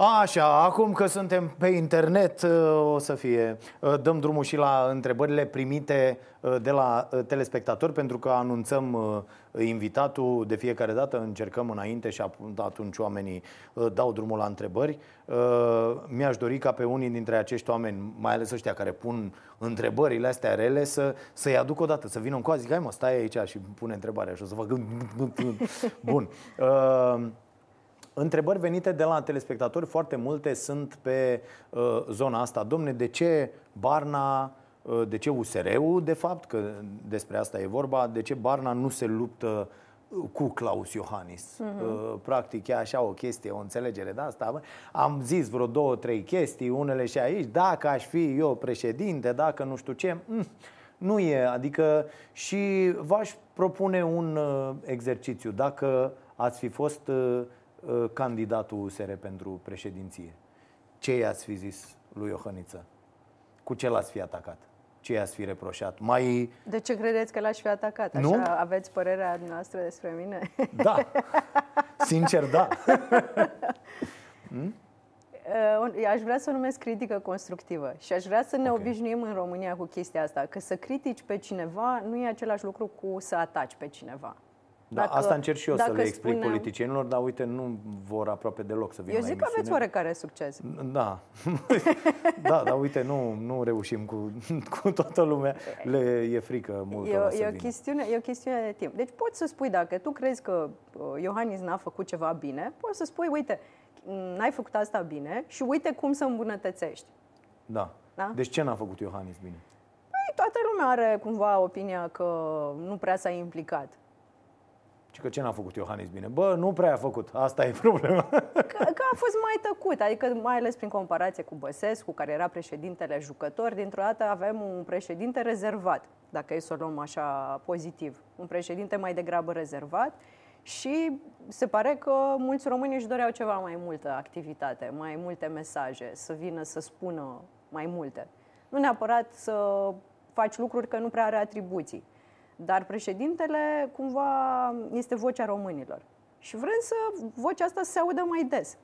Așa, acum că suntem pe internet, uh, o să fie. Uh, dăm drumul și la întrebările primite uh, de la telespectatori, pentru că anunțăm invitatul de fiecare dată, încercăm înainte și atunci oamenii dau drumul la întrebări. Mi-aș dori ca pe unii dintre acești oameni, mai ales ăștia care pun întrebările astea rele, să, să-i aduc odată, să vină în coază, zic, hai mă, stai aici și pune întrebarea și o să fac... Bun. Întrebări venite de la telespectatori, foarte multe sunt pe uh, zona asta. Domne, de ce Barna, uh, de ce USR-ul, de fapt, că despre asta e vorba, de ce Barna nu se luptă uh, cu Claus Iohannis. Uh-huh. Uh, practic e așa o chestie, o înțelegere de asta. Am zis vreo două, trei chestii, unele și aici. Dacă aș fi eu președinte, dacă nu știu ce... Mm, nu e, adică și v-aș propune un uh, exercițiu. Dacă ați fi fost uh, Uh, candidatul USR pentru președinție. Ce i-ați fi zis lui Iohăniță? Cu ce l-ați fi atacat? Ce i-ați fi reproșat? Mai... De ce credeți că l-aș fi atacat? Așa nu? aveți părerea noastră despre mine? Da. Sincer, da. hmm? Aș vrea să o numesc critică constructivă și aș vrea să ne okay. obișnuim în România cu chestia asta, că să critici pe cineva nu e același lucru cu să ataci pe cineva. Da, dacă, asta încerc și eu să le explic spuneam... politicienilor, dar uite, nu vor aproape deloc să vină Eu zic că aveți oarecare succes. Da, da, dar uite, nu, nu reușim cu, cu toată lumea, le e frică mult. E, e, o chestiune, e o chestiune de timp. Deci poți să spui, dacă tu crezi că uh, Iohannis n-a făcut ceva bine, poți să spui, uite, n-ai făcut asta bine și uite cum să îmbunătățești. Da. da? Deci ce n-a făcut Iohannis bine? Păi, toată lumea are cumva opinia că nu prea s-a implicat. Și că ce n-a făcut Iohannis bine? Bă, nu prea a făcut. Asta e problema. Că, că a fost mai tăcut. Adică mai ales prin comparație cu Băsescu, care era președintele jucător, dintr-o dată avem un președinte rezervat, dacă e să o luăm așa pozitiv. Un președinte mai degrabă rezervat și se pare că mulți români își doreau ceva mai multă activitate, mai multe mesaje, să vină să spună mai multe. Nu neapărat să faci lucruri că nu prea are atribuții. Dar președintele cumva este vocea românilor. Și vrem să vocea asta se audă mai des.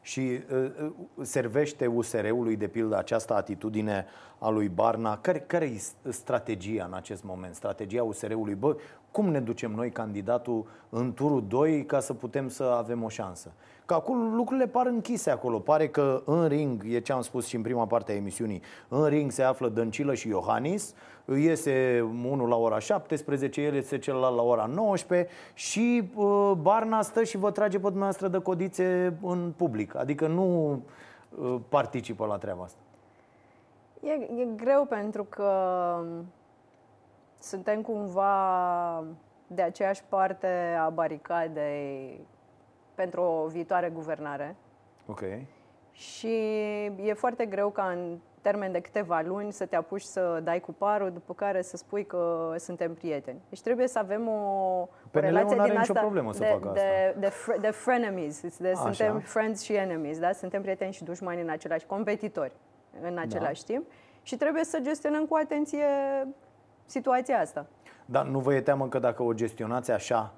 Și uh, uh servește USR-ului, de pildă, această atitudine a lui Barna? Care, care e strategia în acest moment? Strategia USR-ului? Bă, cum ne ducem noi candidatul în turul 2 ca să putem să avem o șansă? Că acum lucrurile par închise acolo. Pare că în ring, e ce am spus și în prima parte a emisiunii, în ring se află Dăncilă și Iohannis, iese unul la ora 17, el este celălalt la ora 19 și uh, Barna stă și vă trage pe dumneavoastră de codițe în public. Adică nu uh, participă la treaba asta. E, e greu pentru că suntem cumva de aceeași parte a baricadei pentru o viitoare guvernare. Ok. Și e foarte greu ca în termen de câteva luni să te apuci să dai cu parul, după care să spui că suntem prieteni. Deci trebuie să avem o, o relație din asta problemă să de, facă de, asta. de, fr- de frenemies. De, suntem friends și enemies, da? Suntem prieteni și dușmani în același, competitori în da. același da. timp. Și trebuie să gestionăm cu atenție situația asta. Dar nu vă e teamă că dacă o gestionați așa,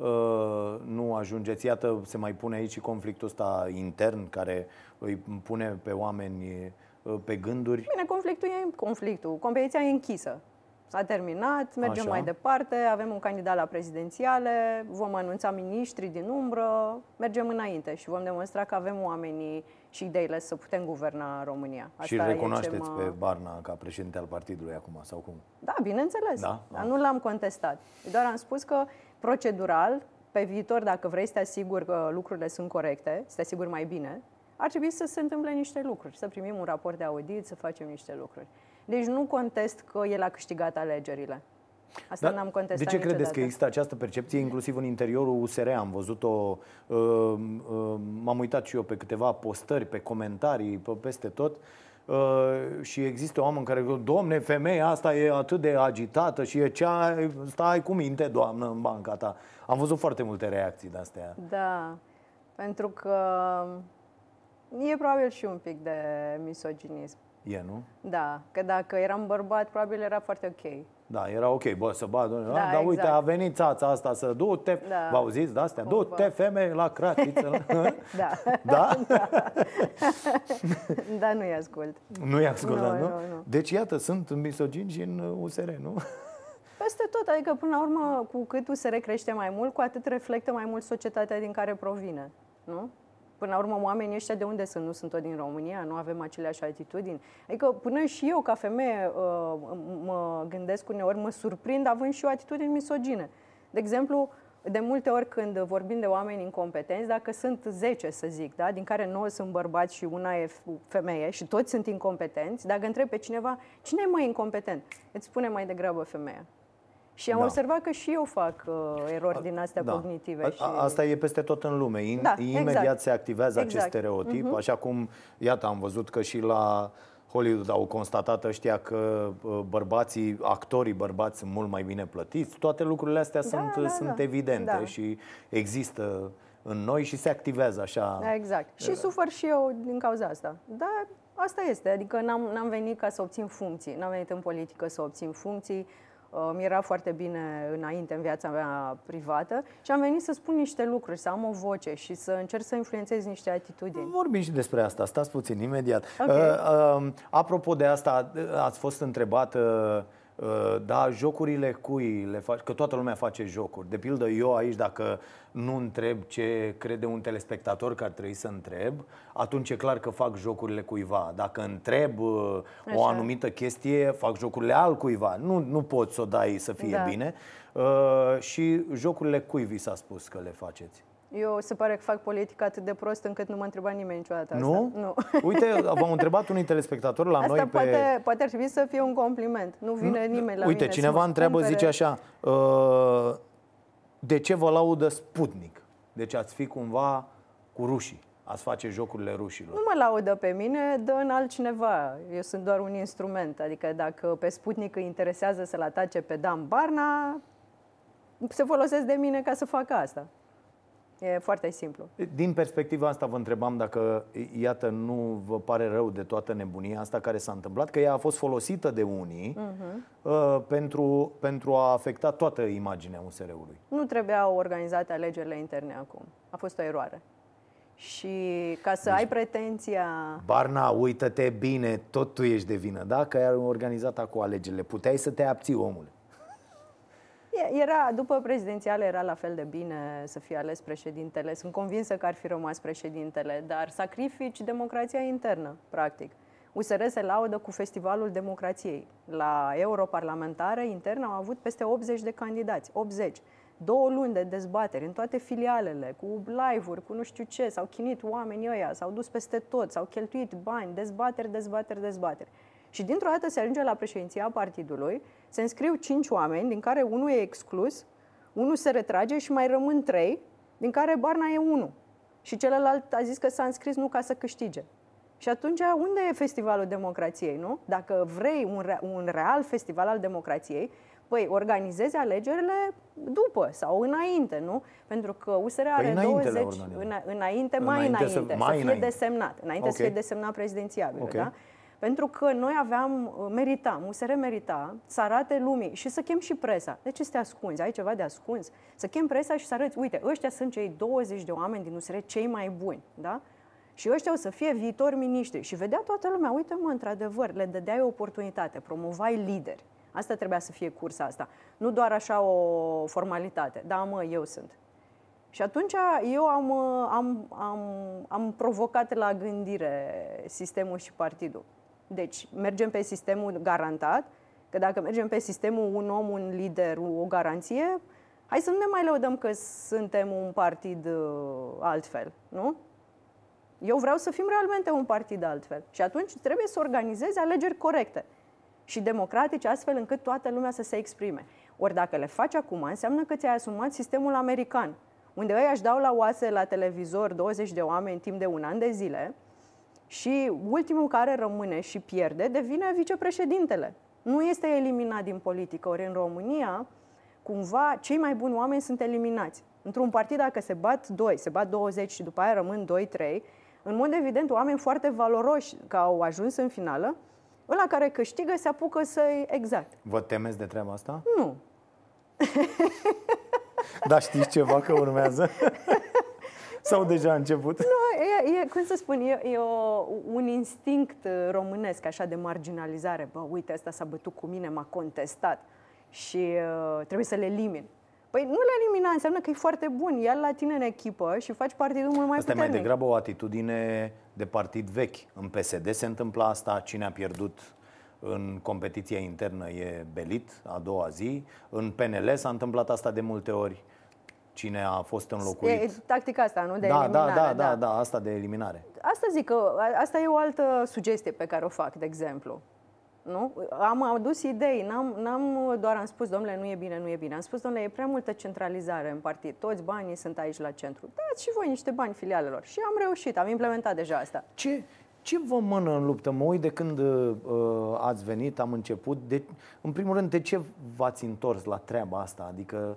Uh, nu ajungeți. Iată, se mai pune aici și conflictul ăsta intern care îi pune pe oameni uh, pe gânduri. Bine, conflictul e conflictul. Competiția e închisă. S-a terminat, mergem Așa. mai departe, avem un candidat la prezidențiale, vom anunța miniștri din umbră, mergem înainte și vom demonstra că avem oamenii și ideile să putem guverna România. Asta și recunoașteți mă... pe Barna ca președinte al partidului acum, sau cum? Da, bineînțeles. Da? Dar nu l-am contestat. Doar am spus că procedural, pe viitor, dacă vrei să te asiguri că lucrurile sunt corecte, să te asiguri mai bine, ar trebui să se întâmple niște lucruri, să primim un raport de audit, să facem niște lucruri. Deci nu contest că el a câștigat alegerile. Asta Dar n-am contestat De ce niciodată. credeți că există această percepție, inclusiv în interiorul USR? Am văzut-o, uh, uh, m-am uitat și eu pe câteva postări, pe comentarii, pe peste tot. Uh, și există oameni care zic, domne, femeia asta e atât de agitată și e cea, stai cu minte, doamnă, în banca ta. Am văzut foarte multe reacții de astea. Da, pentru că e probabil și un pic de misoginism. E, nu? Da, că dacă eram bărbat, probabil era foarte ok. Da, era ok, bă, să bat, da, Da, dar exact. uite, a venit țața asta să du-te, Da. vă auziți de astea? Du-te, Cumva. femeie, la cratiță. Da, da? dar nu-i ascult. Nu-i ascultat, Nu, nu, nu, nu. Deci, iată, sunt misogini și în uh, USR, nu? Peste tot, adică până la urmă, cu cât USR crește mai mult, cu atât reflectă mai mult societatea din care provine, nu? Până la urmă, oamenii ăștia de unde sunt? Nu sunt tot din România, nu avem aceleași atitudini. Adică până și eu, ca femeie, uh, mă gândesc uneori, mă surprind având și o atitudine misogine. De exemplu, de multe ori când vorbim de oameni incompetenți, dacă sunt 10, să zic, da, din care 9 sunt bărbați și una e femeie și toți sunt incompetenți, dacă întreb pe cineva, cine e mai incompetent? Îți spune mai degrabă femeia. Și am Da. observat că și eu fac uh, erori din astea Da. cognitive. A- și... a- Asta e peste tot în lume. In, Da, imediat exact. se activează acest Exact. stereotip, așa cum, iată, am văzut că și la Hollywood au constatat ăștia că uh, bărbații, actorii bărbați sunt mult mai bine plătiți. Toate lucrurile astea sunt, da, sunt da. evidente Da. și există în noi și se activează așa. Da, exact. Și sufăr și eu din cauza asta. Dar asta este. Adică n-am, n-am venit ca să obțin funcții. N-am venit în politică să obțin funcții. Uh, Mi era foarte bine înainte în viața mea privată și am venit să spun niște lucruri, să am o voce și să încerc să influențez niște atitudini. Vorbim și despre asta, stați puțin, imediat. Ok. Uh, uh, apropo de asta, uh, ați fost întrebat, uh, uh, da, jocurile cui le faci? Că toată lumea face jocuri. De pildă, eu aici, dacă nu întreb ce crede un telespectator că ar trebui să întreb, atunci e clar că fac jocurile cuiva. Dacă întreb uh, o Așa. anumită chestie, fac jocurile altcuiva. Nu, nu poți să o dai să fie Da. bine. Uh, și jocurile cui vi s-a spus că le faceți? Eu se pare că fac politică atât de prost încât nu m-a întrebat nimeni niciodată asta. Nu? Nu. Uite, v-am întrebat unii telespectatori la Asta noi pe... poate, poate ar trebui să fie un compliment. Nu vine nimeni la Uite, mine să cineva mă întreabă, cumpere. zice așa, uh, de ce vă laudă Sputnik? Deci ați fi cumva cu rușii, ați face jocurile rușilor. Nu mă laudă pe mine, dă în altcineva. Eu sunt doar un instrument. Adică dacă pe Sputnik îi interesează să-l atace pe Dan Barna, se folosesc de mine ca să facă asta. E foarte simplu. Din perspectiva asta vă întrebam dacă, iată, nu vă pare rău de toată nebunia asta care s-a întâmplat, că ea a fost folosită de unii uh, pentru, pentru a afecta toată imaginea USR-ului. Nu trebuiau organizate alegerile interne acum. A fost o eroare. Și ca să ai pretenția... Barna, uită-te bine, tot tu ești de vină, da? Că ai organizat acum alegerile. Puteai să te abții, omule. E- Era, după prezidențiale era la fel de bine să fie ales președintele. Sunt convinsă că ar fi rămas președintele, dar sacrifici democrația internă, practic. USR se laudă cu Festivalul Democrației. La europarlamentare interne au avut peste 80 de candidați, 80. Două luni de dezbateri în toate filialele, cu live-uri, cu nu știu ce, s-au chinuit oamenii ăia, s-au dus peste tot, s-au cheltuit bani, dezbateri, dezbateri, dezbateri. Și dintr-o dată se ajunge la președinția partidului, se înscriu cinci oameni, din care unul e exclus, unul se retrage și mai rămân trei, din care Barna e unul. Și celălalt a zis că s-a înscris nu ca să câștige. Și atunci, unde e Festivalul Democrației, nu? Dacă vrei un, re- un real festival al democrației, păi organizezi alegerile după sau înainte, nu? Pentru că USR are Păi înainte le 20... organizăm. Îna, înainte, mai Înainte să- înainte, să, mai fie înainte. desemnat. Înainte să Ok. fie desemnat prezidențiabil, Ok. da? Pentru că noi aveam, meritam, USR merita să arate lumii și să chem și presa. De ce să te ascunzi? Ai ceva de ascuns? Să chem presa și să arăți, uite, ăștia sunt cei 20 de oameni din USR cei mai buni, da? Și ăștia o să fie viitori miniștri. Și vedea toată lumea, uite mă, într-adevăr, le dădeai o oportunitate, promovai lideri. Asta trebuia să fie cursa asta. Nu doar așa o formalitate. Da, mă, eu sunt. Și atunci eu am, am, am, am provocat la gândire sistemul și partidul. Deci mergem pe sistemul garantat, că dacă mergem pe sistemul un om, un lider, o garanție, hai să nu ne mai lăudăm că suntem un partid uh, altfel, nu? Eu vreau să fim realmente un partid altfel. Și atunci trebuie să organizezi alegeri corecte și democratice, astfel încât toată lumea să se exprime. Ori dacă le faci acum, înseamnă că ți-ai asumat sistemul american, unde ei își dau la oase la televizor 20 de oameni timp de un an de zile și ultimul care rămâne și pierde devine vicepreședintele. Nu este eliminat din politică, ori în România, cumva, cei mai buni oameni sunt eliminați. Într-un partid, dacă se bat 2, se bat 20 și după aia rămân 2-3, în mod evident, oameni foarte valoroși, că au ajuns în finală, Ăla care câștigă se apucă să Exact. Vă temeți de treaba asta? Nu. Dar știți ceva că urmează? Sau deja a început? Nu, e, e cum să spun, e, e o, un instinct uh, românesc așa de marginalizare. Bă, uite, ăsta s-a bătut cu mine, m-a contestat și uh, trebuie să le elimin. Păi nu le elimina, înseamnă că e foarte bun. Ia la tine în echipă și faci partidul mult mai Asta puternic. e mai degrabă o atitudine de partid vechi. În PSD se întâmplă asta, cine a pierdut în competiția internă e belit a doua zi. În PNL s-a întâmplat asta de multe ori. Cine a fost înlocuit. E tactica asta, nu? De da, eliminare. da, da, da, da, asta de eliminare. Asta zic că a- asta e o altă sugestie pe care o fac, de exemplu. Nu? Am adus idei, n-am, n-am doar am spus, domnule, nu e bine, nu e bine. Am spus, domnule, e prea multă centralizare în partid. Toți banii sunt aici la centru. Dați și voi niște bani filialelor. Și am reușit, am implementat deja asta. Ce, ce vă mână în luptă? Mă uit de când uh, ați venit, am început. De, în primul rând, de ce v-ați întors la treaba asta? Adică,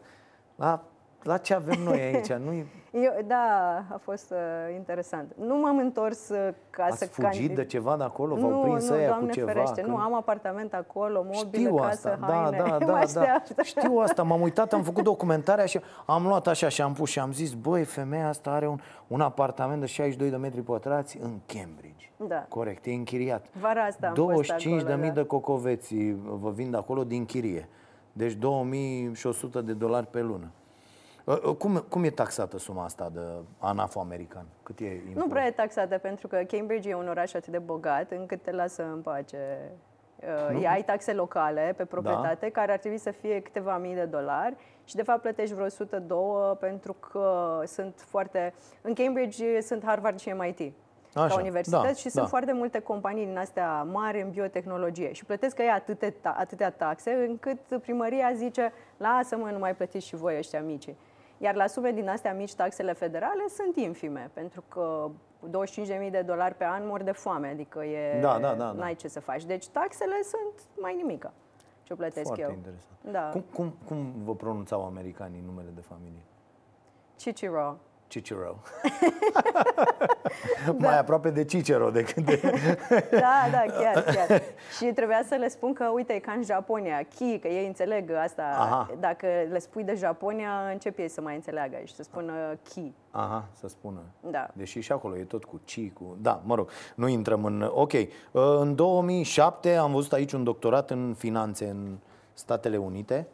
la, la ce avem noi aici? Nu Eu, da, a fost uh, interesant. Nu m-am întors uh, ca ați să fugit candi- de ceva de acolo? V-au nu, prins nu, ăia Doamne cu ceva? ferește, Când- nu, am apartament acolo, mobilă, Știu casă, asta, da, haine, da, mă da, da. așteaptă. Știu asta, m-am uitat, am făcut documentarea și am luat așa și am pus și am zis, băi, femeia asta are un, un apartament de 62 de metri pătrați în Cambridge. Da. Corect, e închiriat. Vara asta am fost 25.000 acolo, de mii da. de cocoveți vă vind acolo din chirie. Deci 2100 de dolari pe lună. Uh, uh, Cum, cum e taxată suma asta de anafo-american? Cât e Nu impozitul? prea e taxată, pentru că Cambridge e un oraș atât de bogat încât te lasă în pace. Uh, ai taxe locale pe proprietate Da. care ar trebui să fie câteva mii de dolari și de fapt plătești vreo 102 pentru că sunt foarte... În Cambridge sunt Harvard și MIT Așa, ca universități da, și da. sunt foarte multe companii din astea mari în biotehnologie și plătesc ei atâtea, atâtea taxe încât primăria zice lasă-mă, nu mai plătiți și voi ăștia mici. Iar la sume din astea mici, taxele federale sunt infime, pentru că 25.000 de dolari pe an mor de foame, adică e, Da, da, da, da. n-ai ce să faci. Deci taxele sunt mai nimică ce plătesc Foarte eu. interesant. Da. Cum, cum, cum vă pronunțau americanii numele de familie? Cicero. Cicero. Mai aproape de Cicero decât de... Da, da, chiar, chiar. Și trebuia să le spun că, uite, e ca în Japonia, chi, că ei înțeleg asta. Aha. Dacă le spui de Japonia, încep ei să mai înțeleagă și să spună chi. Aha, să spună. Da. Deși și acolo e tot cu ci, cu... Da, mă rog, nu intrăm în... Ok, Uh, în 2007 am văzut aici un doctorat în finanțe în Statele Unite.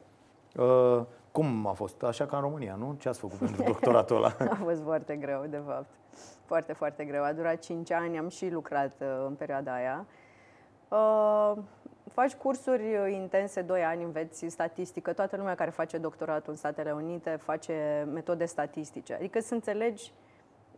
Uh, Cum a fost? Așa ca în România, nu? Ce ați făcut pentru doctoratul ăla? A fost foarte greu, de fapt. Foarte, foarte greu. A durat 5 ani, am și lucrat uh, în perioada aia. Uh, faci cursuri uh, intense, 2 ani, înveți statistică. Toată lumea care face doctoratul în Statele Unite face metode statistice. Adică să înțelegi,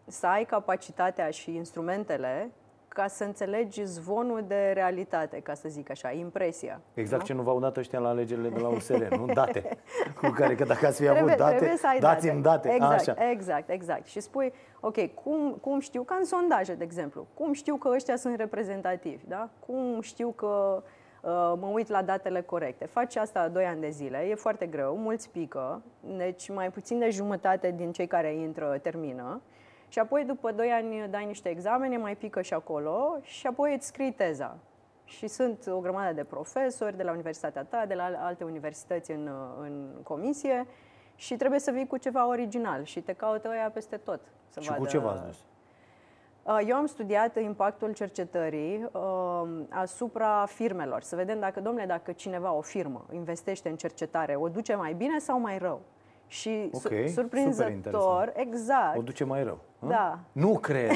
să ai capacitatea și instrumentele ca să înțelegi zvonul de realitate, ca să zic așa, impresia. Exact nu? ce nu v-au dat ăștia la alegerile de la USR, nu? Date. Cu care, că dacă ați fi avut Trebuie, date, trebuie să ai dați-mi date. Exact, Așa. exact, exact. Și spui, ok, cum, cum știu, ca în sondaje, de exemplu, cum știu că ăștia sunt reprezentativi, da? Cum știu că uh, mă uit la datele corecte. Faci asta 2 ani de zile, e foarte greu, mulți pică, deci mai puțin de jumătate din cei care intră termină. Și apoi, după 2 ani, dai niște examene, mai pică și acolo și apoi îți scrii teza. Și sunt o grămadă de profesori de la universitatea ta, de la alte universități în, în comisie și trebuie să vii cu ceva original și te caută ăia peste tot. Să Și vadă... cu ce v-ați dus? Uh, Eu am studiat impactul cercetării uh, asupra firmelor. Să vedem dacă, domnule, dacă cineva, o firmă, investește în cercetare, o duce mai bine sau mai rău. Și Ok, su- super surprinzător, interesant. exact, O duce mai rău. hă? Da. Nu cred.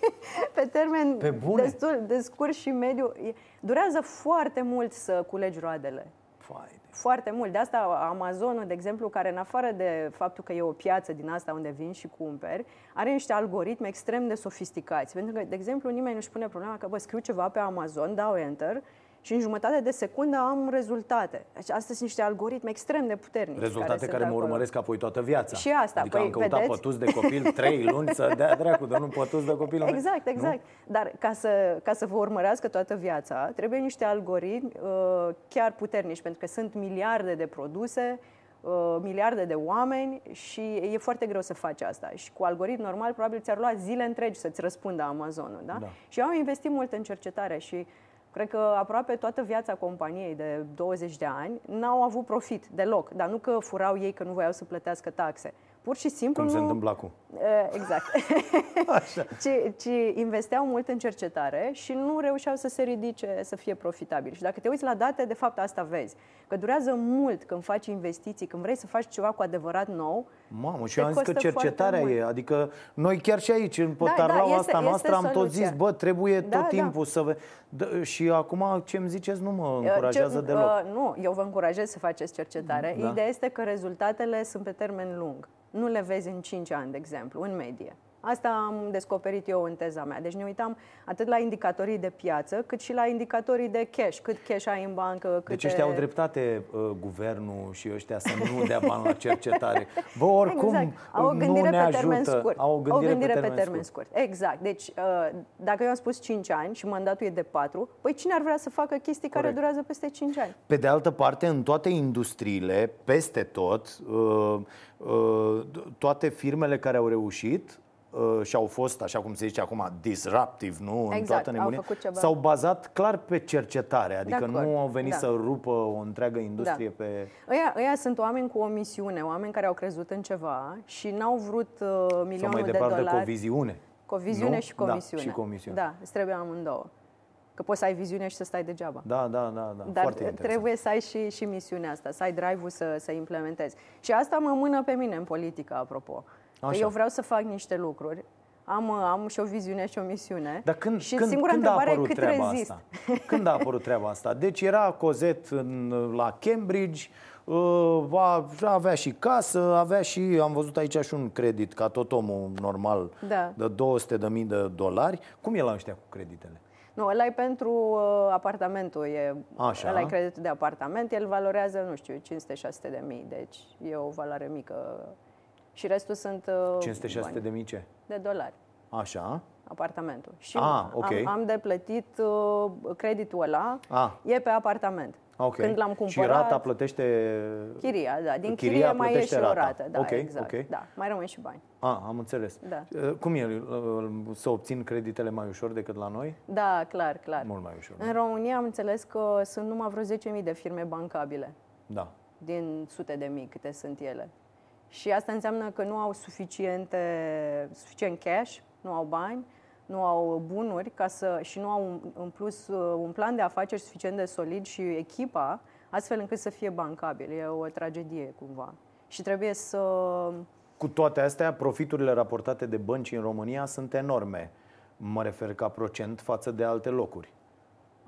pe termen Pe bune? destul de scurt și mediu, e- durează foarte mult să culegi roadele. Fai de... Foarte mult. De asta Amazonul, de exemplu, care în afară de faptul că e o piață din asta unde vin și cumperi, are niște algoritmi extrem de sofisticați. Pentru că, de exemplu, nimeni nu-și pune problema că, bă, scriu ceva pe Amazon, dau Enter și în jumătate de secundă am rezultate. Deci astea sunt niște algoritmi extrem de puternici. Rezultate sunt care, mă acolo. urmăresc apoi toată viața. Și asta, Adică păi, am căutat vedeți? pătuți de copil trei luni să dea dracu, dar nu pătuți de copil. Exact, exact. Dar ca să, ca să vă urmărească toată viața, trebuie niște algoritmi uh, chiar puternici, pentru că sunt miliarde de produse, uh, miliarde de oameni și e foarte greu să faci asta. Și cu algoritm normal, probabil ți-ar lua zile întregi să-ți răspundă Amazonul. Da? Da. Și eu am investit mult în cercetare și Cred că aproape toată viața companiei de 20 de ani n-au avut profit deloc, dar nu că furau ei că nu voiau să plătească taxe. Pur și simplu Cum nu... se întâmplă acum. Exact. ci, ci investeau mult în cercetare și nu reușeau să se ridice, să fie profitabili. Și dacă te uiți la date, de fapt asta vezi. Că durează mult când faci investiții, când vrei să faci ceva cu adevărat nou. Mamă, și eu am zis că cercetarea e. Adică noi chiar și aici, în potarlaua da, da, asta este, noastră, este am tot zis, bă, trebuie da, tot da. timpul să... Ve- D- și acum ce îmi ziceți nu mă încurajează Ce, deloc. Uh, nu, eu vă încurajez să faceți cercetare. Da. Ideea este că rezultatele sunt pe termen lung. Nu le vezi în 5 ani, de exemplu, în medie. Asta am descoperit eu în teza mea. Deci ne uitam atât la indicatorii de piață, cât și la indicatorii de cash. Cât cash ai în bancă, câte... Deci ăștia au dreptate, uh, guvernul și ăștia să nu dea bani la cercetare. Bă, oricum exact. au o nu gândire ne pe termen ajută. scurt. Au o gândire, o gândire pe, termen pe termen scurt. scurt. Exact. Deci, uh, dacă eu am spus 5 ani și mandatul e de 4, păi cine ar vrea să facă chestii care Corect. durează peste 5 ani? Pe de altă parte, în toate industriile, peste tot, uh, uh, toate firmele care au reușit uh, și au fost, așa cum se zice acum, disruptive, nu? în Exact, toată au nebunia, făcut ceva. s-au bazat clar pe cercetare, adică acord, nu au venit da. să rupă o întreagă industrie Da. pe... Ăia, ăia sunt oameni cu o misiune, oameni care au crezut în ceva și n-au vrut uh, Sau milionul mai de departe dolari. cu o viziune. Cu o viziune Nu? și cu o Da, misiune. și cu o misiune. Da, îți trebuie amândouă. Că poți să ai viziune și să stai degeaba. Da, da, da, da. Dar Foarte interesant. trebuie să ai și, și misiunea asta, să ai drive-ul să, să implementezi. Și asta mă mână pe mine în politică, apropo. Că Așa. eu vreau să fac niște lucruri, am, am și o viziune și o misiune. Dar când, și când, singura când a întrebare e apărut cât treaba rezist. asta? Când a apărut treaba asta? Deci era Cozet în, la Cambridge, uh, a- avea și casă, avea și, am văzut aici și un credit, ca tot omul normal, Da. de 200 de mii de dolari. Cum e la ăștia cu creditele? Nu, ăla e pentru uh, apartamentul, e, Așa. ăla e creditul de apartament, el valorează, nu știu, 500-600 de mii, deci e o valoare mică. Și restul sunt uh, 500-600 bani de mii ce? de dolari. Așa. apartamentul. Și Ah, ok. am, am de plătit uh, creditul ăla, Ah. e pe apartament. Ok. Când l-am Și cumpărat, rata plătește... chiria, da. Din Chiria chirie mai e plătește și o rata. rată. Da, Ok, exact. ok. Da, mai rămân și bani. A, am înțeles. Da. Uh, Cum e uh, să obțin creditele mai ușor decât la noi? Da, clar, clar. Mult mai ușor. În România am înțeles că sunt numai vreo 10.000 de firme bancabile Da. din sute de mii câte sunt ele. Și asta înseamnă că nu au suficiente, suficient cash, nu au bani, nu au bunuri ca să, și nu au în plus un plan de afaceri suficient de solid și echipa astfel încât să fie bancabil. E o tragedie cumva. Și trebuie să... Cu toate astea, profiturile raportate de bănci în România sunt enorme. Mă refer ca procent față de alte locuri.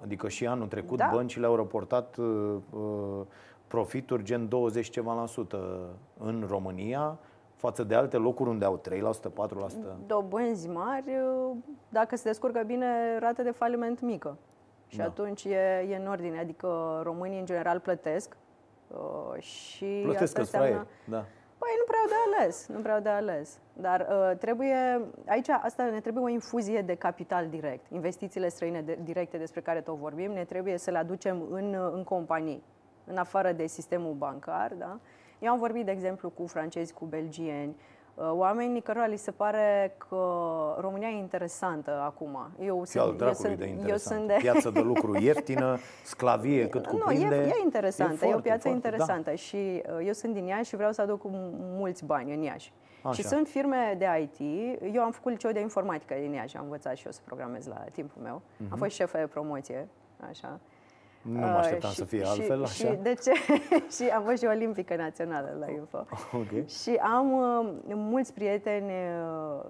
Adică și anul trecut Da. băncile au raportat uh, uh, profituri gen 20 ceva la sută în România față de alte locuri unde au 3%, 4%. Dobânzi mari, dacă se descurcă bine, rată de faliment mică. Și Da. atunci e, e în ordine. Adică românii în general plătesc uh, și Plătesc asta că înseamnă... fraieri. Da. Păi nu prea au de ales, nu prea au de ales. Dar uh, trebuie, aici asta ne trebuie o infuzie de capital direct. Investițiile străine de, directe despre care tot vorbim, ne trebuie să le aducem în, uh, în companii, în afară de sistemul bancar. Da? Eu am vorbit, de exemplu, cu francezi, cu belgieni, uh, oamenii cărora li se pare că România e interesantă acum. Eu Și al sunt, eu dracului sunt, de eu interesant. sunt de... Piață de lucru ieftină, sclavie cât Nu, cuprinde. e, e interesantă, e, o foarte, piață foarte, da. interesantă și uh, eu sunt din Iași și vreau să aduc m- mulți bani în Iași. Așa. Și sunt firme de IT, eu am făcut liceu de informatică din Iași, am învățat și eu să programez la timpul meu. Mhm. Am fost șefă de promoție, așa. Nu mă Uh, așteptam și- să fie și- altfel, și, așa. de ce? și am fost și olimpică națională la Info. Ok. Și am uh, mulți prieteni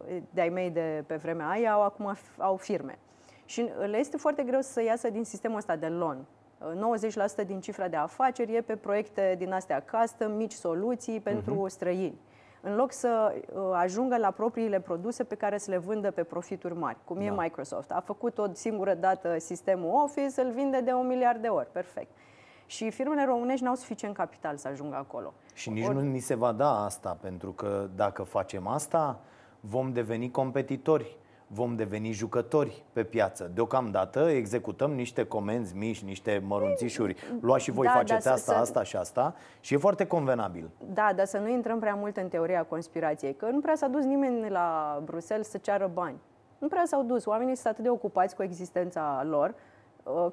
uh, de-ai mei de pe vremea aia, au acum f- au firme. Și uh, le este foarte greu să iasă din sistemul ăsta de loan. Uh, 90% din cifra de afaceri e pe proiecte din astea custom, mici soluții pentru Mhm. străini. În loc să uh, ajungă la propriile produse pe care să le vândă pe profituri mari, cum e Da. Microsoft. A făcut o singură dată sistemul Office, îl vinde de un miliard de ori. Perfect. Și firmele românești n-au suficient capital să ajungă acolo. Și nici nu ni se va da asta, pentru că dacă facem asta, vom deveni competitori, vom deveni jucători pe piață. Deocamdată executăm niște comenzi mici, niște mărunțișuri. Luați și voi Da, faceți da, să- asta, să- asta și asta și e foarte convenabil. Da, dar să nu intrăm prea mult în teoria conspirației, că nu prea s-a dus nimeni la Bruxelles să ceară bani. Nu prea s-au dus. Oamenii sunt atât de ocupați cu existența lor, Uh,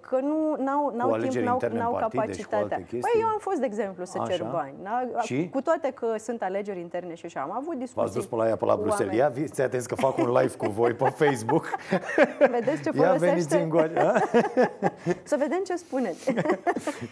Că nu n-au, n-au timp, alegeri n-au, interne în n-au partide și cu capacitatea. alte chestii? Păi eu am fost, de exemplu, să cer Așa. bani. Da? Și? Cu toate că sunt alegeri interne și așa, am avut discuții. V-ați dus pe la ea pe la cu Bruxelles. Ia, oameni. fiți atenți că fac un live cu voi pe Facebook. Vedeți ce Ia veniți folosește? în goare. a? Să vedem ce spuneți.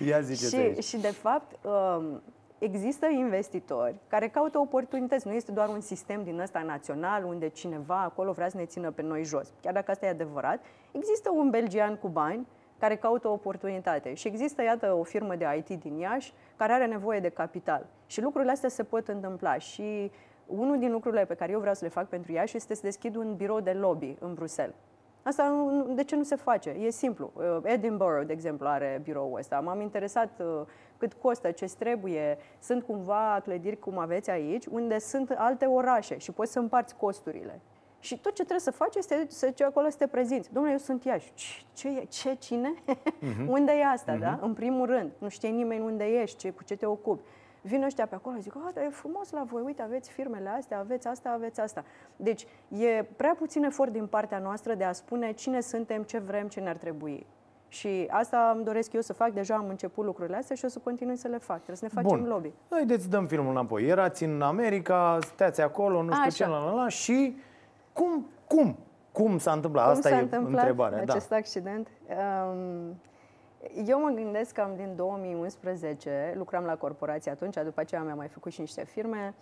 Ia ziceți și, aici. și, de fapt, um, există investitori care caută oportunități. Nu este doar un sistem din ăsta național unde cineva acolo vrea să ne țină pe noi jos. Chiar dacă asta e adevărat, există un belgian cu bani care caută o oportunitate. Și există, iată, o firmă de IT din Iași care are nevoie de capital. Și lucrurile astea se pot întâmpla. Și unul din lucrurile pe care eu vreau să le fac pentru Iași este să deschid un birou de lobby în Bruxelles. Asta nu- nu- de ce nu se face? E simplu. Uh, Edinburgh, de exemplu, are biroul ăsta. M-am interesat uh, cât costă, ce trebuie. Sunt cumva clădiri cum aveți aici, unde sunt alte orașe și poți să împarți costurile. Și tot ce trebuie să faci este să ce acolo să te prezinți. Domnule, eu sunt Iași. Ce, ce, e? ce cine? unde e asta, da? În primul rând. Nu știe nimeni unde ești, ce, cu ce te ocupi. Vin ăștia pe acolo, zic, a, dar e frumos la voi, uite, aveți firmele astea, aveți asta, aveți asta. Deci, e prea puțin efort din partea noastră de a spune cine suntem, ce vrem, ce ne-ar trebui. Și asta îmi doresc eu să fac, deja am început lucrurile astea și o să continui să le fac. Trebuie să ne facem Bun. lobby. Haideți, dăm filmul înapoi. Erați în America, stați acolo, nu știu ce, Așa. la, la, la, și cum, cum, cum s-a întâmplat? Asta Cum s-a e întâmplat întrebarea. Da. acest accident? Um, eu mă gândesc că am din 2011, lucram la corporație atunci, după aceea mi-am mai făcut și niște firme,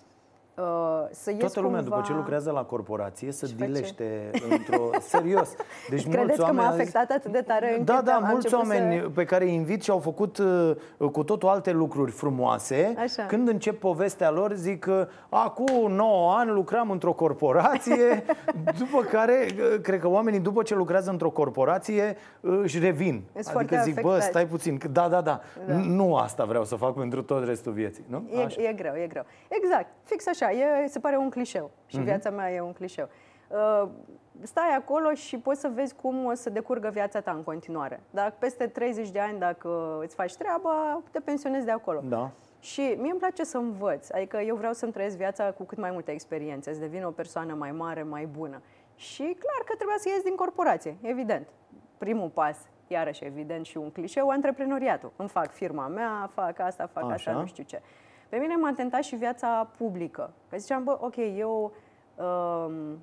uh, să ies Toată lumea, cumva... după ce lucrează la corporație, să Și face- dilește într-o... Serios. Deci mulți Credeți că oameni m-a au zis- afectat atât de tare încât Da, da, am mulți început oameni Să... pe care îi invit și au făcut uh, cu totul alte lucruri frumoase. Așa. Când încep povestea lor, zic că acum 9 ani lucram într-o corporație, după care, uh, cred că oamenii după ce lucrează într-o corporație uh, își revin. Sunt adică foarte zic, bă, afectați. stai puțin, că da, da, da, Da. nu asta vreau să fac pentru tot restul vieții, nu? E, e greu, e greu. Exact, fix așa, e, se pare un clișeu și Mhm. viața mea e un clișeu. Uh, stai acolo și poți să vezi cum o să decurgă viața ta în continuare. Dacă peste 30 de ani, dacă îți faci treaba, te pensionezi de acolo. Da. Și mie îmi place să învăț, adică eu vreau să-mi trăiesc viața cu cât mai multe experiențe, să devin o persoană mai mare, mai bună. Și clar că trebuia să ies din corporație, evident. Primul pas, iarăși evident și un clișeu, antreprenoriatul. Îmi fac firma mea, fac asta, fac Așa. asta, nu știu ce. Pe mine m-a tentat și viața publică. Că ziceam, bă, ok, eu um,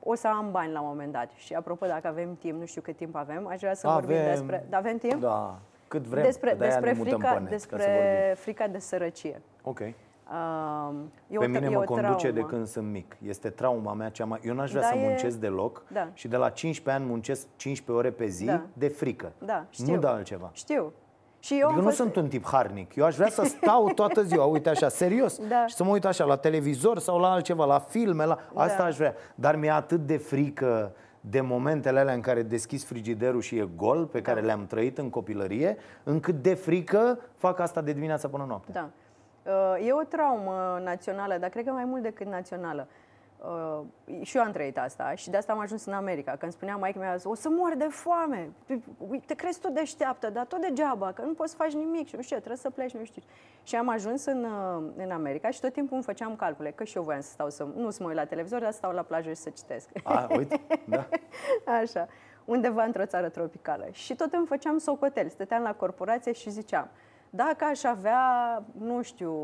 o să am bani la un moment dat. Și apropo, dacă avem timp, nu știu cât timp avem, aș vrea să vorbim despre... Da, avem timp? Da, cât vrem. despre că de-aia despre, ne mutăm frica, pe net, ca să vorbim. despre frica de sărăcie. Ok. Um, e Pe o, mine e mă o conduce traumă. de când sunt mic. Este trauma mea cea mai... Eu n-aș vrea Da, să e- muncesc deloc Da. și de la 15 ani muncesc 15 ore pe zi Da. de frică. Da, știu. Nu de altceva. Știu. Și eu Adică am nu fost... sunt un tip harnic. Eu aș vrea să stau toată ziua, uite așa, serios. Da. Și să mă uit așa la televizor sau la altceva, la filme, la... Asta Da. aș vrea. Dar mi-e atât de frică de momentele alea în care deschizi frigiderul și e gol, pe care Da. le-am trăit în copilărie, încât de frică fac asta de dimineața până noapte. Da. Uh, E o traumă națională, dar cred că mai mult decât națională. Uh, și eu am trăit asta și de asta am ajuns în America. Când îmi spunea maica mea, o să mor de foame. Ui, Te crezi tu deșteaptă, dar tot degeaba, că nu poți să faci nimic și nu știu ce, trebuie să pleci, nu știu ce. Și am ajuns în, uh, în America și tot timpul îmi făceam calcule, că și eu voiam să stau să, nu să mă uit la televizor, dar să stau la plajă și să citesc. A, uite, da. Așa, undeva într-o țară tropicală. Și tot îmi făceam socoteli. Stăteam la corporație și ziceam, dacă aș avea, nu știu,